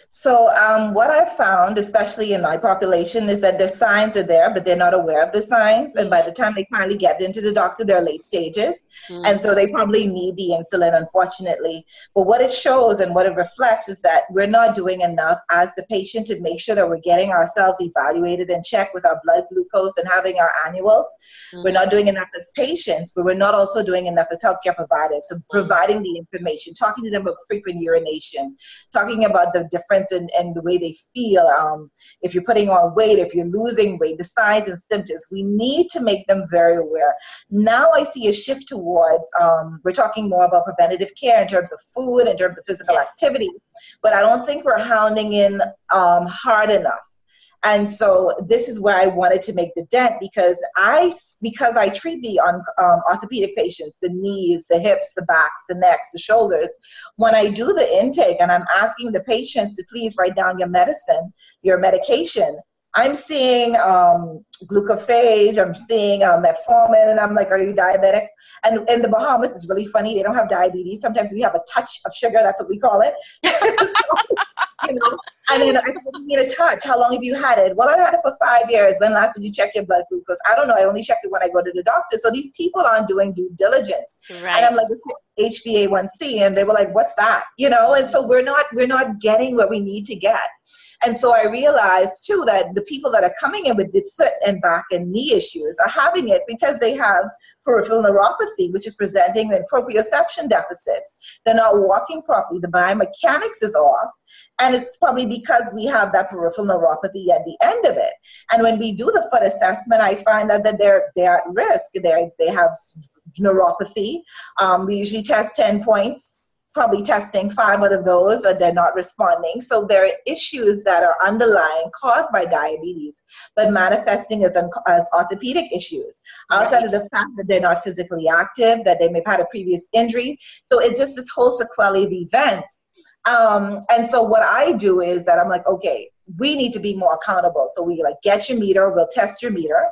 [SPEAKER 2] so um, what I've found, especially in my population, is that the signs are there, but they're not aware of the signs. And by the time they finally get into the doctor, they're late stages. Mm-hmm. And so they probably need the insulin, unfortunately. But what it shows and what it reflects is that we're not doing enough as the patient to make sure that we're getting ourselves evaluated and checked with our blood glucose and having our annuals. Mm-hmm. We're not doing enough as patients, but we're not also doing enough as healthcare providers. So mm-hmm. providing the information, talking to them about frequent urination, talking about the difference in, in the way they feel. Um, if you're putting on weight, if you're losing weight, the signs and symptoms, we need to make them very aware. Now I see a shift towards, um, we're talking more about preventative care in terms of food, in terms of physical yes. activity, but I don't think we're hounding in um, hard enough and so this is where I wanted to make the dent because I because I treat the um, um, orthopedic patients, the knees, the hips, the backs, the necks, the shoulders. When I do the intake and I'm asking the patients to please write down your medicine, your medication, I'm seeing um, glucophage, I'm seeing uh, metformin, and I'm like, are you diabetic? And in the Bahamas, it's really funny. They don't have diabetes. Sometimes we have a touch of sugar. That's what we call it. you know, and then I said, what do you mean a touch? How long have you had it? Well, I've had it for five years. When last did you check your blood glucose? I don't know. I only check it when I go to the doctor. So these people aren't doing due diligence. Right. And I'm like, HbA1c, and they were like, what's that? You know, and so we're not we're not getting what we need to get. And so I realized too that the people that are coming in with the foot and back and knee issues are having it because they have peripheral neuropathy, which is presenting with proprioception deficits. They're not walking properly. The biomechanics is off. And it's probably because we have that peripheral neuropathy at the end of it. And when we do the foot assessment, I find out that they're, they're at risk. They're, they have neuropathy. Um, we usually test 10 points probably testing five out of those and they're not responding. So there are issues that are underlying caused by diabetes, but manifesting as, as orthopedic issues outside of the fact that they're not physically active, that they may have had a previous injury. So it's just this whole sequelae of events. Um, and so what I do is that I'm like, okay, we need to be more accountable. So we like get your meter, we'll test your meter.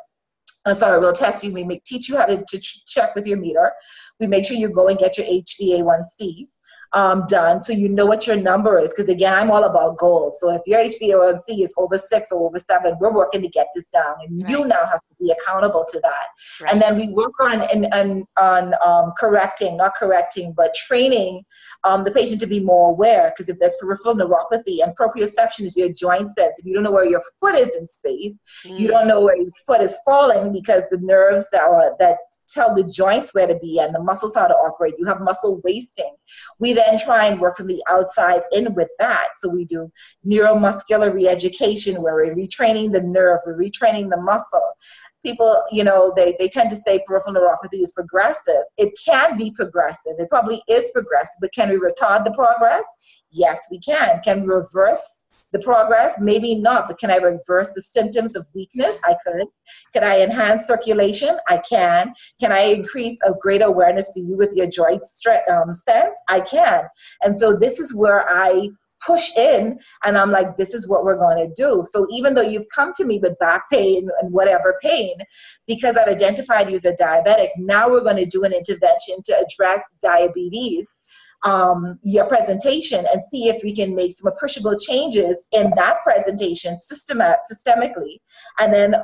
[SPEAKER 2] Uh, sorry, we'll test you. We make, teach you how to, to check with your meter. We make sure you go and get your HbA1c um, done so you know what your number is. Because again, I'm all about goals. So if your HbA1c is over six or over seven, we're working to get this down, and right. you now have to be accountable to that. Right. And then we work on and on, on um, correcting, not correcting, but training um, the patient to be more aware. Because if there's peripheral neuropathy and proprioception is your joint sense, if you don't know where your foot is in space, mm. you don't know where your foot is falling because the nerves that are, that tell the joints where to be and the muscles how to operate. You have muscle wasting. We then try and work from the outside in with that. So we do neuromuscular reeducation where we're retraining the nerve, we're retraining the muscle. People, you know, they, they tend to say peripheral neuropathy is progressive. It can be progressive. It probably is progressive, but can we retard the progress? Yes, we can. Can we reverse the progress? Maybe not, but can I reverse the symptoms of weakness? I could. Can I enhance circulation? I can. Can I increase a greater awareness for you with your joint stre- um, sense? I can. And so this is where I push in and I'm like, this is what we're going to do. So even though you've come to me with back pain and whatever pain, because I've identified you as a diabetic, now we're going to do an intervention to address diabetes um, your presentation and see if we can make some appreciable changes in that presentation systemat- systemically. And then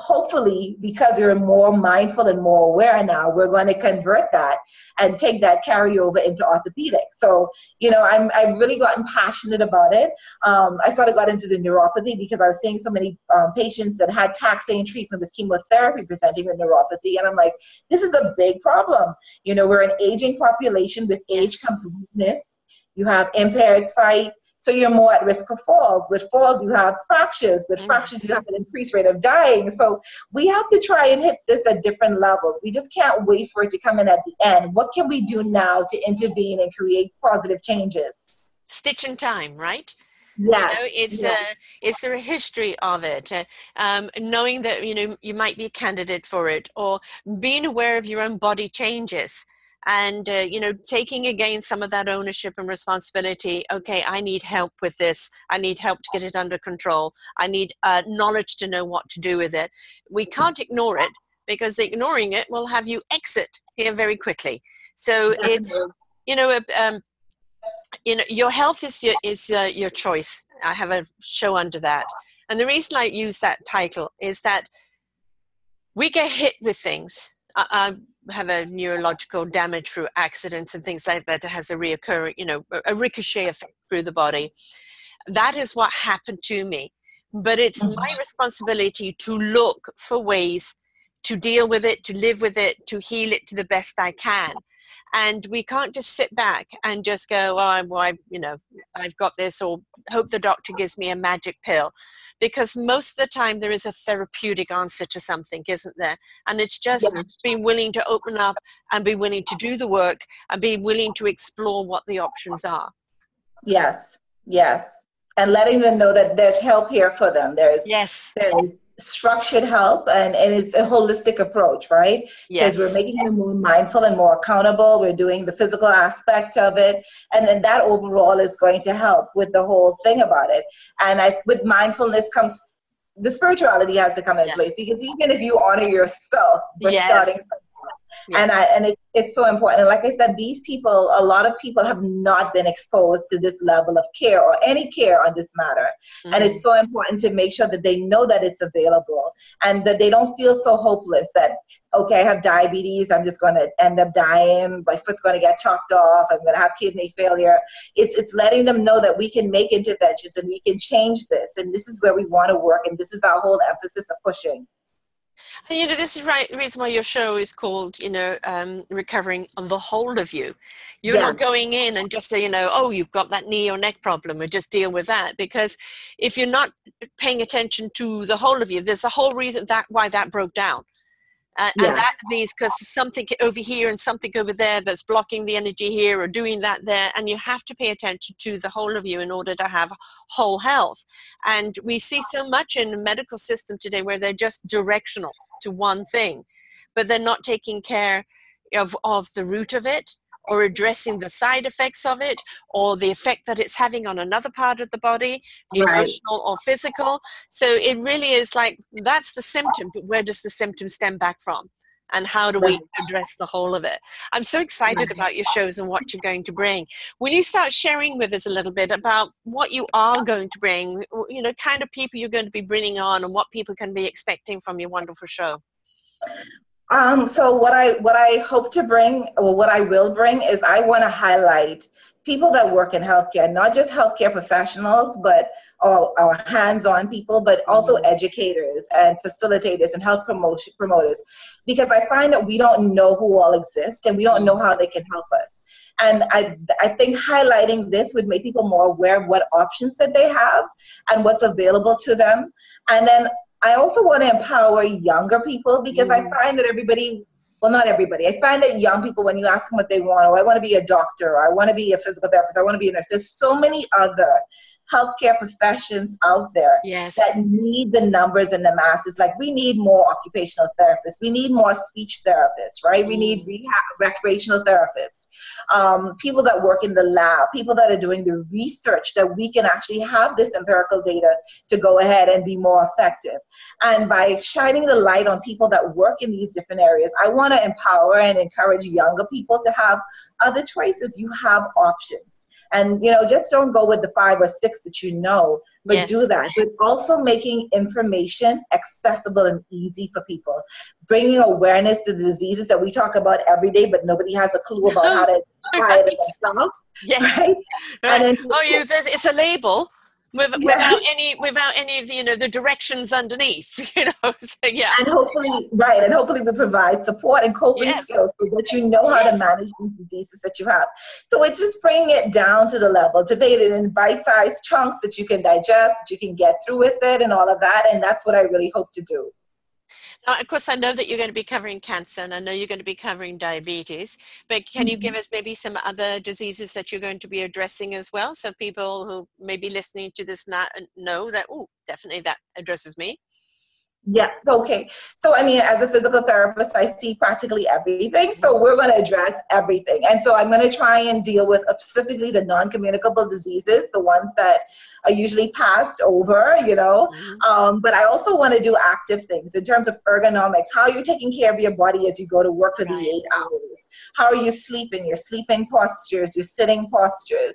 [SPEAKER 2] hopefully because you're more mindful and more aware now we're going to convert that and take that carryover into orthopedics. So you know i'm i've really gotten passionate about it. Um, i sort of got into the neuropathy because i was seeing so many um, patients that had taxane treatment with chemotherapy presenting with neuropathy and i'm like this is a big problem. You know we're an aging population with age comes weakness. You have impaired sight so you're more at risk for falls. With falls, you have fractures. With mm-hmm. fractures, you have an increased rate of dying. So we have to try and hit this at different levels. We just can't wait for it to come in at the end. What can we do now to intervene and create positive changes?
[SPEAKER 1] Stitch in time, right?
[SPEAKER 2] Yeah,
[SPEAKER 1] you know, it's yeah. uh, is there a history of it? Uh, um, knowing that you know you might be a candidate for it, or being aware of your own body changes and uh, you know taking again some of that ownership and responsibility okay i need help with this. I need help to get it under control. I need uh, knowledge to know what to do with it. We can't ignore it because ignoring it will have you exit here very quickly. So it's you know um, you know your health is your is uh, your choice. I have a show under that. And the reason i use that title is that we get hit with things. I, have a neurological damage through accidents and things like that. It has a reoccurring, you know, a ricochet effect through the body. That is what happened to me. But it's mm-hmm. my responsibility to look for ways to deal with it, to live with it, to heal it to the best I can and we can't just sit back and just go oh I'm, well, I, you know i've got this or hope the doctor gives me a magic pill because most of the time there is a therapeutic answer to something isn't there? And it's just yeah. being willing to open up and be willing to do the work and be willing to explore what the options are.
[SPEAKER 2] Yes yes. And letting them know that there's help here for them. There's
[SPEAKER 1] yes.
[SPEAKER 2] there's structured help and, and it's a holistic approach, right?
[SPEAKER 1] Yes.
[SPEAKER 2] Because we're making them more mindful and more accountable. We're doing the physical aspect of it. And then that overall is going to help with the whole thing about it. And I, with mindfulness comes the spirituality has to come in yes. place because even if you honor yourself, we're yes. starting somewhere. Yeah. And I and it, it's so important. And like I said, these people, a lot of people have not been exposed to this level of care or any care on this matter. Mm-hmm. And it's so important to make sure that they know that it's available and that they don't feel so hopeless that okay, I have diabetes, I'm just going to end up dying, my foot's going to get chopped off, I'm going to have kidney failure. It's it's letting them know that we can make interventions and we can change this, and this is where we want to work, and this is our whole emphasis of pushing.
[SPEAKER 1] And, you know, this is right. The reason why your show is called, you know, um, recovering the whole of you. You're yeah. not going in and just, say, you know, oh, you've got that knee or neck problem, and just deal with that. Because if you're not paying attention to the whole of you, there's a whole reason that why that broke down. Uh, yes. And that means because something over here and something over there that's blocking the energy here or doing that there. And you have to pay attention to the whole of you in order to have whole health. And we see so much in the medical system today where they're just directional to one thing, but they're not taking care of, of the root of it or addressing the side effects of it or the effect that it's having on another part of the body, right. emotional or physical. So it really is like that's the symptom, but where does the symptom stem back from? And how do we address the whole of it? I'm so excited about your shows and what you're going to bring. Will you start sharing with us a little bit about what you are going to bring, you know, kind of people you're going to be bringing on and what people can be expecting from your wonderful show?
[SPEAKER 2] Um, so what I what I hope to bring, or what I will bring, is I want to highlight people that work in healthcare, not just healthcare professionals, but our, our hands-on people, but also mm-hmm. educators and facilitators and health promotion promoters, because I find that we don't know who all exist and we don't know how they can help us. And I, I think highlighting this would make people more aware of what options that they have and what's available to them. And then I also want to empower younger people because mm. I find that everybody, well, not everybody, I find that young people, when you ask them what they want, oh, I want to be a doctor, or I want to be a physical therapist, I want to be a nurse, there's so many other healthcare professions out there
[SPEAKER 1] yes.
[SPEAKER 2] that need the numbers and the masses. Like we need more occupational therapists, we need more speech therapists, right? Mm. We need mm. rehab, recreational therapists, um, people that work in the lab, people that are doing the research that we can actually have this empirical data to go ahead and be more effective. And by shining the light on people that work in these different areas, I want to empower and encourage younger people to have other choices. You have options and you know just don't go with the five or six that you know but yes. do that but also making information accessible and easy for people bringing awareness to the diseases that we talk about every day but nobody has a clue about how to apply right. it themselves
[SPEAKER 1] yes right, right. and then, oh you it's a label with, yeah. without any without any of the you know the directions underneath you know so yeah
[SPEAKER 2] and hopefully right and hopefully we provide support and coping yes. skills so that you know how yes. to manage these diseases that you have so it's just bringing it down to the level to put it in bite-sized chunks that you can digest that you can get through with it and all of that and that's what i really hope to do
[SPEAKER 1] now, of course, I know that you're going to be covering cancer and I know you're going to be covering diabetes, but can you give mm-hmm. us maybe some other diseases that you're going to be addressing as well? So people who may be listening to this now know that, oh, definitely that addresses me.
[SPEAKER 2] Yeah, okay. So, I mean, as a physical therapist, I see practically everything. So, we're going to address everything. And so, I'm going to try and deal with specifically the non communicable diseases, the ones that are usually passed over, you know. Mm-hmm. Um, but I also want to do active things in terms of ergonomics. How are you taking care of your body as you go to work for right. the eight hours? How are you sleeping? Your sleeping postures, your sitting postures.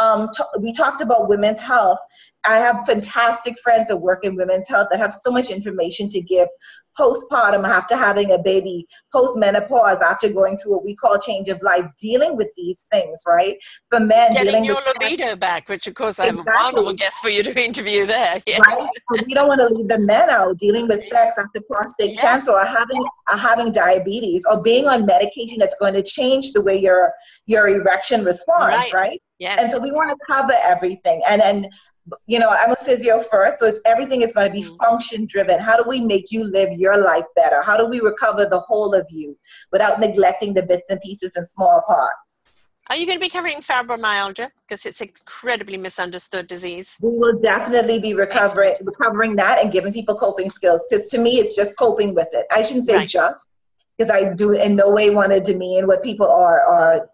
[SPEAKER 2] Um, t- we talked about women's health I have fantastic friends that work in women's health that have so much information to give postpartum after having a baby, postmenopause after going through what we call change of life, dealing with these things, right? For men,
[SPEAKER 1] getting
[SPEAKER 2] dealing
[SPEAKER 1] your with libido back, which of course I'm a wonderful guest for you to interview there.
[SPEAKER 2] Yes. Right? We don't want to leave the men out dealing with sex after prostate cancer or having or having diabetes or being on medication that's going to change the way your your erection responds, right? right?
[SPEAKER 1] Yes.
[SPEAKER 2] And so we want to cover everything. And and you know, I'm a physio first, so it's everything is going to be mm. function driven. How do we make you live your life better? How do we recover the whole of you without neglecting the bits and pieces and small parts?
[SPEAKER 1] Are you going to be covering fibromyalgia because it's an incredibly misunderstood disease?
[SPEAKER 2] We will definitely be recovering recovering that and giving people coping skills because to me it's just coping with it. I shouldn't say right. just because I do in no way want to demean what people are are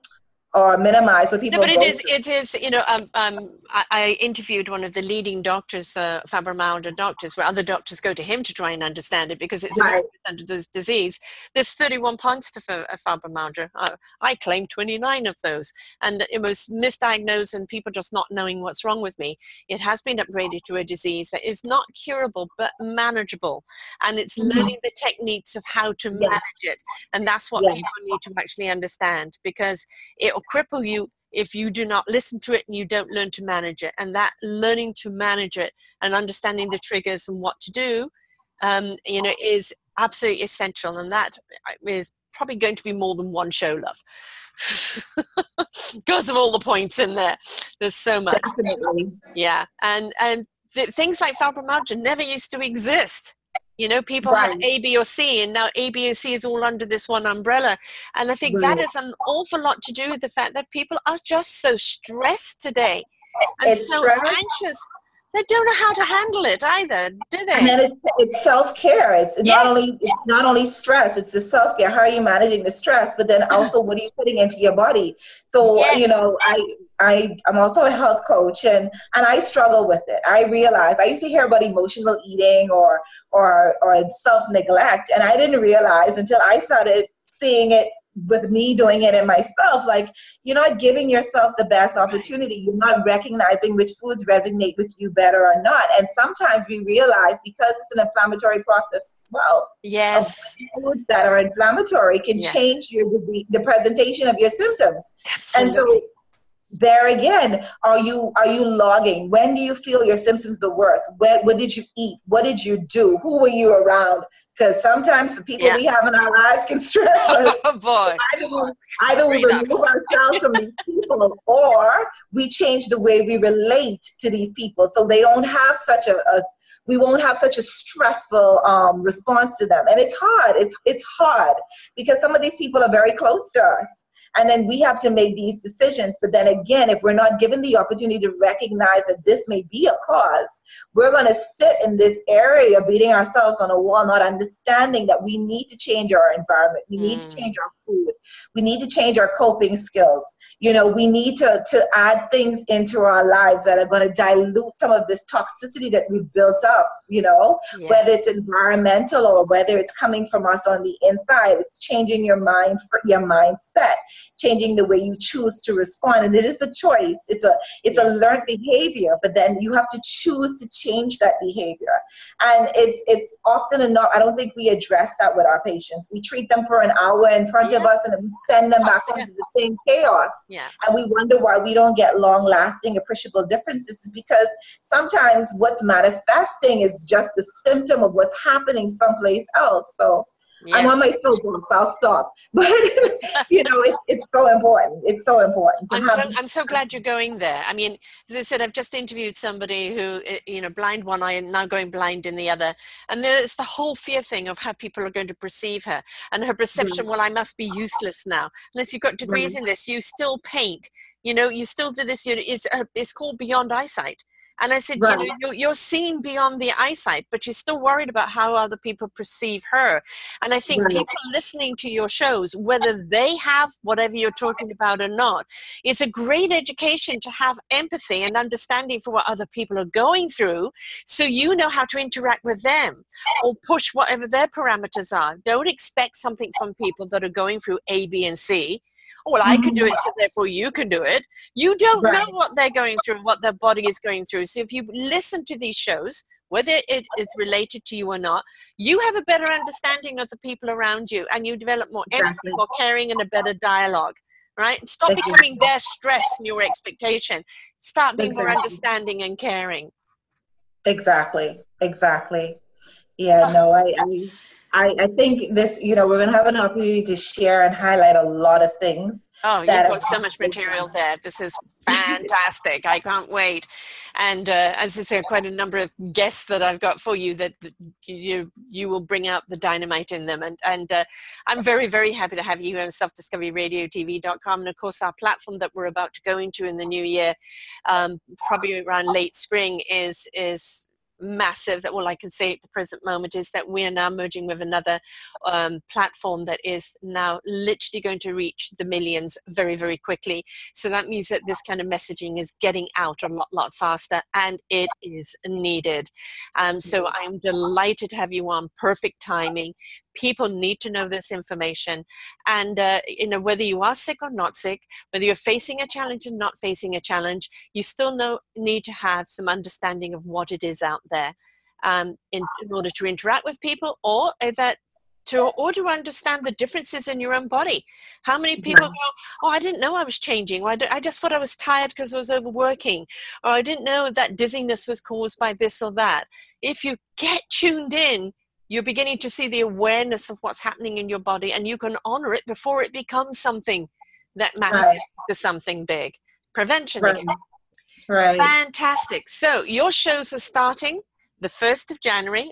[SPEAKER 2] or minimize what people.
[SPEAKER 1] No, but it is. Through. It is. You know, um, um, I, I, interviewed one of the leading doctors, uh, fibromyalgia doctors, where other doctors go to him to try and understand it because it's right. a very disease. There's 31 points to fibromyalgia. Uh, I claim 29 of those, and it was misdiagnosed and people just not knowing what's wrong with me. It has been upgraded to a disease that is not curable but manageable, and it's mm-hmm. learning the techniques of how to yeah. manage it, and that's what yeah. people need to actually understand because it will cripple you if you do not listen to it and you don't learn to manage it. And that learning to manage it and understanding the triggers and what to do, um, you know, is absolutely essential. And that is probably going to be more than one show, love, because of all the points in there. There's so much. Definitely. Yeah, and and th- things like fibromyalgia never used to exist. You know, people right. had A, B, or C, and now A, B, and C is all under this one umbrella. And I think right. that has an awful lot to do with the fact that people are just so stressed today and it's so stress. anxious they don't know how to handle it either, do they?
[SPEAKER 2] And then it's, it's self care. It's yes. not only it's not only stress. It's the self care. How are you managing the stress? But then also, what are you putting into your body? So yes. you know, I I I'm also a health coach, and and I struggle with it. I realize I used to hear about emotional eating or or or self neglect, and I didn't realize until I started seeing it with me doing it in myself, like you're not giving yourself the best opportunity. You're not recognizing which foods resonate with you better or not. And sometimes we realize because it's an inflammatory process as well.
[SPEAKER 1] Yes.
[SPEAKER 2] Foods that are inflammatory can yes. change your the presentation of your symptoms. Absolutely. And so there again are you are you logging? When do you feel your symptoms the worst? When, what did you eat? What did you do? Who were you around? Because sometimes the people yeah. we have in our lives can stress us.
[SPEAKER 1] Oh boy.
[SPEAKER 2] Either, either we remove ourselves from these people or we change the way we relate to these people. So they don't have such a, a we won't have such a stressful um, response to them. And it's hard. It's it's hard because some of these people are very close to us and then we have to make these decisions. But then again, if we're not given the opportunity to recognize that this may be a cause, we're going to sit in this area beating ourselves on a wall, not understanding that we need to change our environment. We need mm. to change our food. We need to change our coping skills. You know, we need to, to add things into our lives that are going to dilute some of this toxicity that we've built up, you know, yes. whether it's environmental or whether it's coming from us on the inside. It's changing your mind, your mindset changing the way you choose to respond. And it is a choice. It's a it's a learned behavior, but then you have to choose to change that behavior. And it's it's often enough. I don't think we address that with our patients. We treat them for an hour in front yeah. of us and we send them back into the same chaos.
[SPEAKER 1] Yeah.
[SPEAKER 2] And we wonder why we don't get long lasting appreciable differences is because sometimes what's manifesting is just the symptom of what's happening someplace else. So Yes. I'm on my soapbox. I'll stop. But you know, it's it's so important. It's so important.
[SPEAKER 1] I'm, have- I'm so glad you're going there. I mean, as I said, I've just interviewed somebody who, you know, blind one eye and now going blind in the other, and there's the whole fear thing of how people are going to perceive her and her perception. Mm. Well, I must be useless now. Unless you've got degrees mm. in this, you still paint. You know, you still do this. You know, it's uh, it's called beyond eyesight and I said, right. you know, you're, you're seeing beyond the eyesight, but you're still worried about how other people perceive her. And I think right. people listening to your shows, whether they have whatever you're talking about or not, is a great education to have empathy and understanding for what other people are going through so you know how to interact with them or push whatever their parameters are. Don't expect something from people that are going through A, B, and C well, I can do it, so therefore you can do it. You don't right. know what they're going through, what their body is going through. So if you listen to these shows, whether it is related to you or not, you have a better understanding of the people around you and you develop more exactly. empathy, more caring, and a better dialogue. Right? Stop exactly. becoming their stress and your expectation. Start being exactly. more understanding and caring.
[SPEAKER 2] Exactly. Exactly. Yeah, no, I, I I, I think this, you know, we're going to have an opportunity to share and highlight a lot of things.
[SPEAKER 1] Oh, you've got so much material there. This is fantastic. I can't wait. And uh, as I say, quite a number of guests that I've got for you that, that you you will bring out the dynamite in them. And and uh, I'm very very happy to have you on selfdiscoveryradiotv.com. And of course, our platform that we're about to go into in the new year, um, probably around late spring, is is massive. All I can say at the present moment is that we are now merging with another um, platform that is now literally going to reach the millions very, very quickly. So that means that this kind of messaging is getting out a lot, lot faster, and it is needed. Um, so I am delighted to have you on. Perfect timing people need to know this information. And uh, you know whether you are sick or not sick whether you're facing a challenge or not facing a challenge you still know, need to have some understanding of what it is out there um, in, in, order to interact with people or that to or to understand the differences in your own body. How many people go oh i didn't know i was changing. Or i just thought i was tired because i was overworking. Or i didn't know that dizziness was caused by this or that. If you get tuned in you're beginning to see the awareness of what's happening in your body and you can honor it before it becomes something that manifests right. to something big prevention
[SPEAKER 2] right.
[SPEAKER 1] Again.
[SPEAKER 2] right
[SPEAKER 1] fantastic so your shows are starting the 1st of january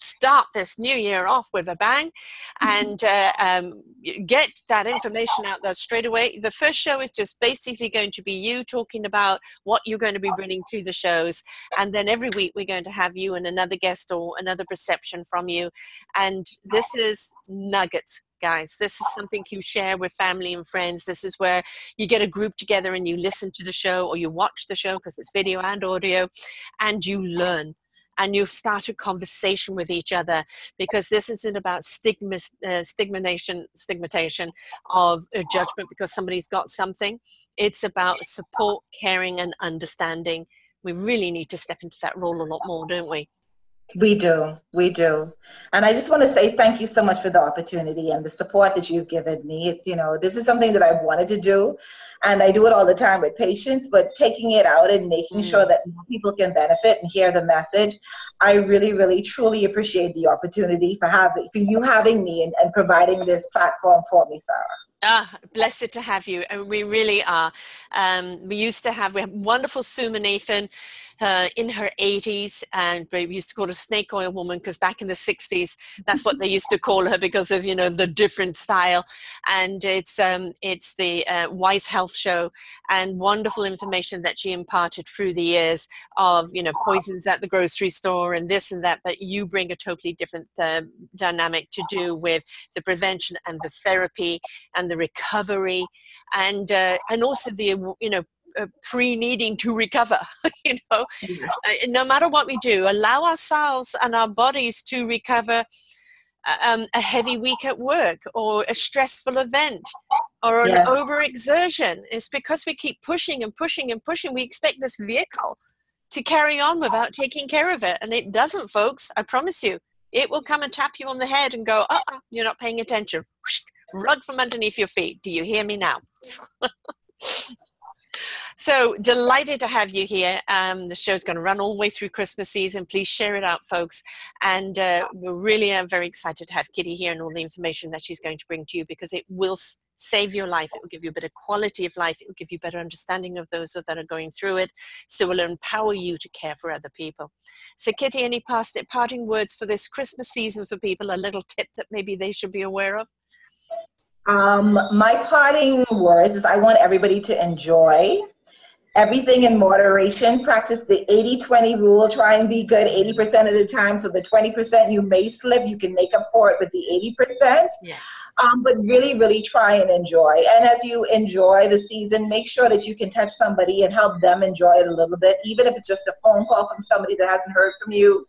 [SPEAKER 1] start this new year off with a bang mm-hmm. and uh, um, get that information out there straight away. The first show is just basically going to be you talking about what you're going to be bringing to the shows. And then every week we're going to have you and another guest or another perception from you. And this is nuggets guys. This is something you share with family and friends. This is where you get a group together and you listen to the show or you watch the show because it's video and audio and you learn and you start a conversation with each other because this isn't about stigma, uh, stigmatization, stigmatization of a judgment because somebody's got something. It's about support, caring, and understanding. We really need to step into that role a lot more, don't we?
[SPEAKER 2] We do, we do. And I just want to say thank you so much for the opportunity and the support that you've given me. It, you know, this is something that I've wanted to do, and I do it all the time with patients, but taking it out and making mm. sure that people can benefit and hear the message, I really, really, truly appreciate the opportunity for having for you having me and, and providing this platform for me, Sarah.
[SPEAKER 1] Ah, blessed to have you. And we really are. Um, we used to have, we have wonderful Sue Nathan uh, in her 80s, and we used to call her Snake Oil Woman because back in the 60s, that's what they used to call her because of you know the different style. And it's um, it's the uh, Wise Health Show, and wonderful information that she imparted through the years of you know poisons at the grocery store and this and that. But you bring a totally different uh, dynamic to do with the prevention and the therapy and the recovery, and uh, and also the you know uh, pre needing to recover you know? Uh, no matter what we do allow ourselves and our bodies to recover uh, um, a heavy week at work or a stressful event or an overexertion. It's because we keep pushing and pushing and pushing we expect this vehicle to carry on without taking care of it. And it doesn't folks i promise you. It will come and tap you on the head and go uh-uh, you're not paying attention. Rug from underneath your feet. Do you hear me now So delighted to have you here. Um, the show's going to run all the way through Christmas season. Please share it out, folks. And uh, we really very excited to have Kechi here and all the information that she's going to bring to you because it will save your life. It will give you a better quality of life. It will give you better understanding of those that are going through it. So it will empower you to care for other people. So, Kechi, any past parting words for this Christmas season for people? A little tip that maybe they should be aware of?
[SPEAKER 2] Um, my parting words is I want everybody to enjoy everything in moderation. Practice the 80 20 rule. Try and be good 80% of the time. So the 20% you may slip, you can make up for it with the 80%.
[SPEAKER 1] Yes.
[SPEAKER 2] Um, but really, really try and enjoy. And as you enjoy the season, make sure that you can touch somebody and help them enjoy it a little bit, even if it's just a phone call from somebody that hasn't heard from you.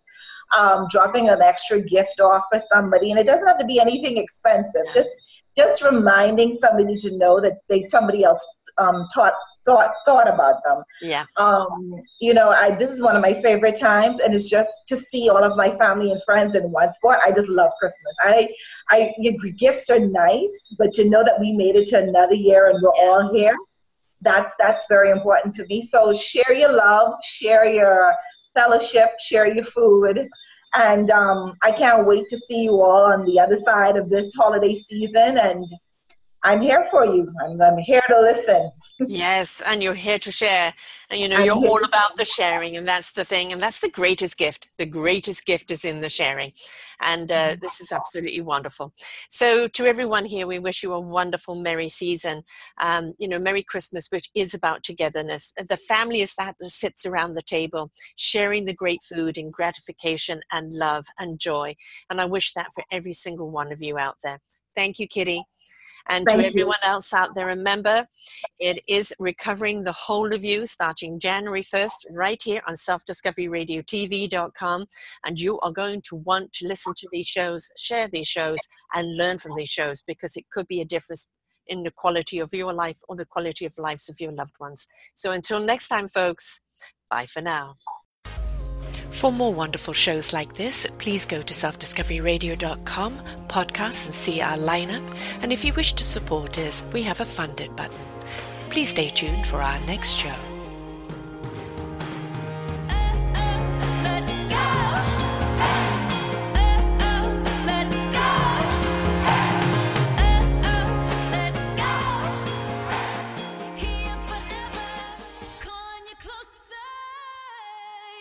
[SPEAKER 2] Um, dropping an extra gift off for somebody, and it doesn't have to be anything expensive. Just just reminding somebody to know that they somebody else um, taught thought thought about them.
[SPEAKER 1] Yeah.
[SPEAKER 2] Um, you know, I this is one of my favorite times, and it's just to see all of my family and friends in one spot. I just love Christmas. I, I gifts are nice, but to know that we made it to another year and we're all here, that's that's very important to me. So share your love, share your fellowship, share your food. And um, I can't wait to see you all on the other side of this holiday season and I'm here for you. I'm, I'm here to listen.
[SPEAKER 1] yes, and you're here to share. And you know, I'm you're all about the sharing, and that's the thing, and that's the greatest gift. The greatest gift is in the sharing. And uh, mm-hmm. this is absolutely wonderful. So, to everyone here, we wish you a wonderful, merry season. Um, you know, Merry Christmas, which is about togetherness. The family is that that sits around the table, sharing the great food and gratification and love and joy. And I wish that for every single one of you out there. Thank you, Kechi. And Thank to everyone you. else out there, remember it is recovering the whole of you starting January 1st, right here on selfdiscoveryradiotv.com. And you are going to want to listen to these shows, share these shows, and learn from these shows because it could be a difference in the quality of your life or the quality of lives of your loved ones. So until next time, folks, bye for now. For more wonderful shows like this, please go to selfdiscoveryradio.com, podcasts, and see our lineup. And if you wish to support us, we have a funded button. Please stay tuned for our next show.